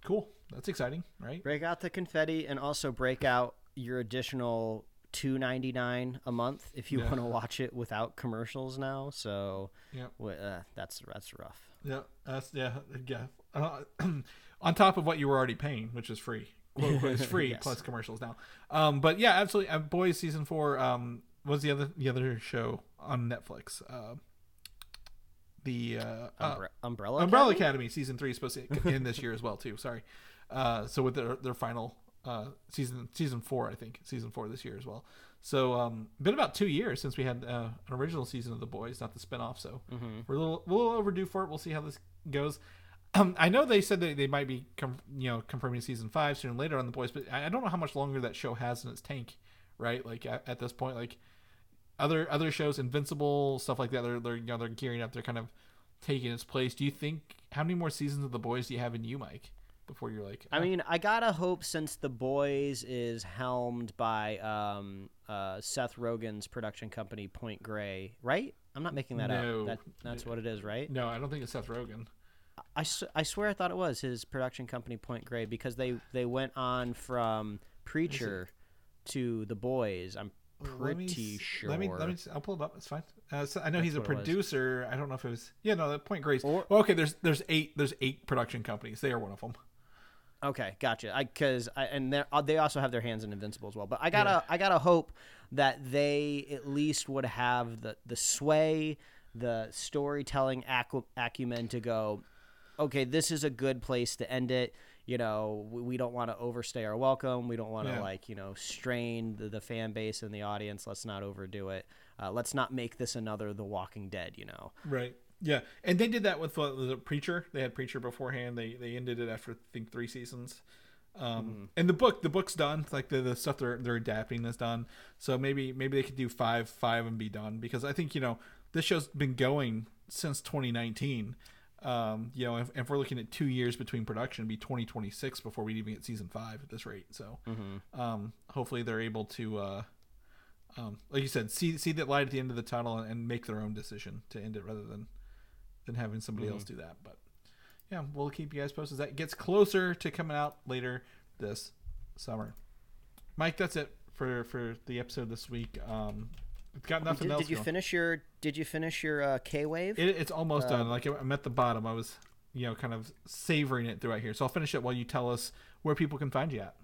cool. That's exciting, right? Break out the confetti and also break out your additional two ninety nine a month if you Yeah. want to watch it without commercials now. So Yep. wh- uh, that's that's rough. Yeah, that's yeah, yeah. Uh, on top of what you were already paying, which is free. Quote, it's free Yes. plus commercials now. Um, but yeah, absolutely. Uh, Boys season four. Um, was the other the other show on Netflix? Uh, the uh, uh, Umbre- Umbrella. Umbrella Academy? Academy season three is supposed to end this year as well too. Sorry. Uh, so with their their final uh, season season four, I think season four this year as well. So um, been about two years since we had uh, an original season of The Boys, not the spinoff. So we're a little, a little overdue for it. We'll see how this goes. Um, I know they said that they might be com- you know confirming season five soon later on The Boys, but I I don't know how much longer that show has in its tank. Right, like at, at this point, like other other shows, Invincible stuff like that. They're they're you know they're gearing up. They're kind of taking its place. Do you think how many more seasons of The Boys do you have in you, Mike? Before you're like, I "Ah, mean, I gotta hope since The Boys is helmed by um, uh, Seth Rogen's production company, Point Grey, right? I'm not making that No. up. That, that's what it is, right? no, I don't think it's Seth Rogen. I I swear I thought it was his production company, Point Grey, because they, they went on from Preacher to The Boys. I'm Let me pretty sure. Let me let me. I'll pull it up. It's fine. Uh, so I know he's a what it was. producer. I don't know if it was. Yeah, no, the Point Grace. Or- well, okay, there's there's eight there's eight production companies. They are one of them. Okay, gotcha. I because I and they're- uh, they also have their hands in Invincible as well. But I gotta I gotta hope that they at least would have the the sway, the storytelling acu- acumen to go. Okay, this is a good place to end it. You know, we, we don't want to overstay our welcome. We don't want to Yeah. like you know strain the, the fan base and the audience. Let's not overdo it. Uh, let's not make this another The Walking Dead. You know. Right. Yeah, and they did that with uh, the Preacher. They had Preacher beforehand. They they ended it after I think three seasons. Um, and the book the book's done. Like the, the stuff they're they're adapting is done. So maybe maybe they could do five five and be done because I think you know this show's been going since 2019. Um, you know, if, if we're looking at two years between production, it'd be 2026 before we even get season five at this rate. So, um, hopefully they're able to, uh, um, like you said, see see that light at the end of the tunnel and, and make their own decision to end it rather than than having somebody else do that. But yeah, we'll keep you guys posted as that gets closer to coming out later this summer. Mike, that's it for for the episode this week. Um, I've got nothing Did, else. did you going. finish your Did you finish your uh, K wave? It, it's almost done. Like I'm at the bottom. I was, you know, kind of savoring it throughout here. So I'll finish it while you tell us where people can find you at.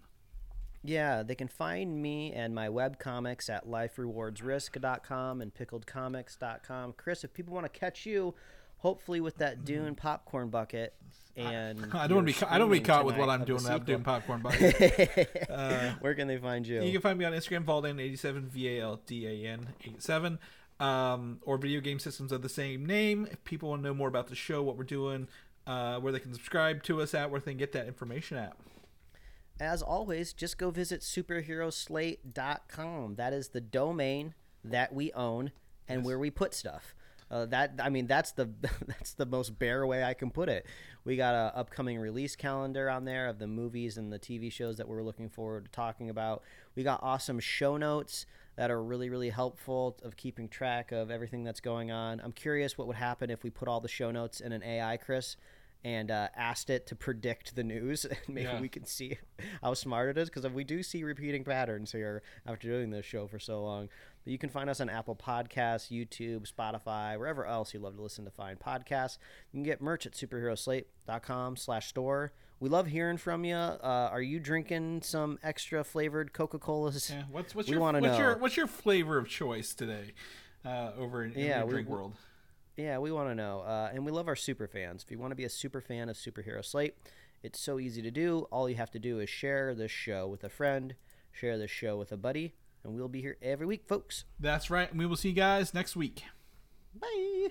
Yeah, they can find me and my web comics at liferewardsrisk.com and pickledcomics.com. Chris, if people want to catch you, hopefully with that Dune popcorn bucket and Mm-hmm. I don't want to be. I don't be caught with what I'm doing. I'm doing popcorn bucket. Where can they find you? You can find me on Instagram, Valdan87, V A L D A N 87, um, or video game systems of the same name. If people want to know more about the show, what we're doing, uh, where they can subscribe to us at, where they can get that information at. As always, just go visit superheroslate.com. That is the domain that we own and where we put stuff. Uh, that I mean, that's the that's the most bare way I can put it. We got a upcoming release calendar on there of the movies and the TV shows that we're looking forward to talking about. We got awesome show notes that are really really helpful of keeping track of everything that's going on. I'm curious what would happen if we put all the show notes in an AI, Chris, and uh, asked it to predict the news. and Maybe Yeah. we can see how smart it is because we do see repeating patterns here after doing this show for so long. But you can find us on Apple Podcasts, YouTube, Spotify, wherever else you love to listen to find podcasts. You can get merch at superheroslate.com slash store. We love hearing from you. Uh, are you drinking some extra flavored Coca-Colas? Yeah. What's what's We your what's your what's your flavor of choice today uh, over in, in Yeah, the drink we- world? Yeah, we want to know. Uh, and we love our super fans. If you want to be a super fan of Superhero Slate, it's so easy to do. All you have to do is share this show with a friend, share this show with a buddy, and we'll be here every week, folks. That's right. And we will see you guys next week. Bye.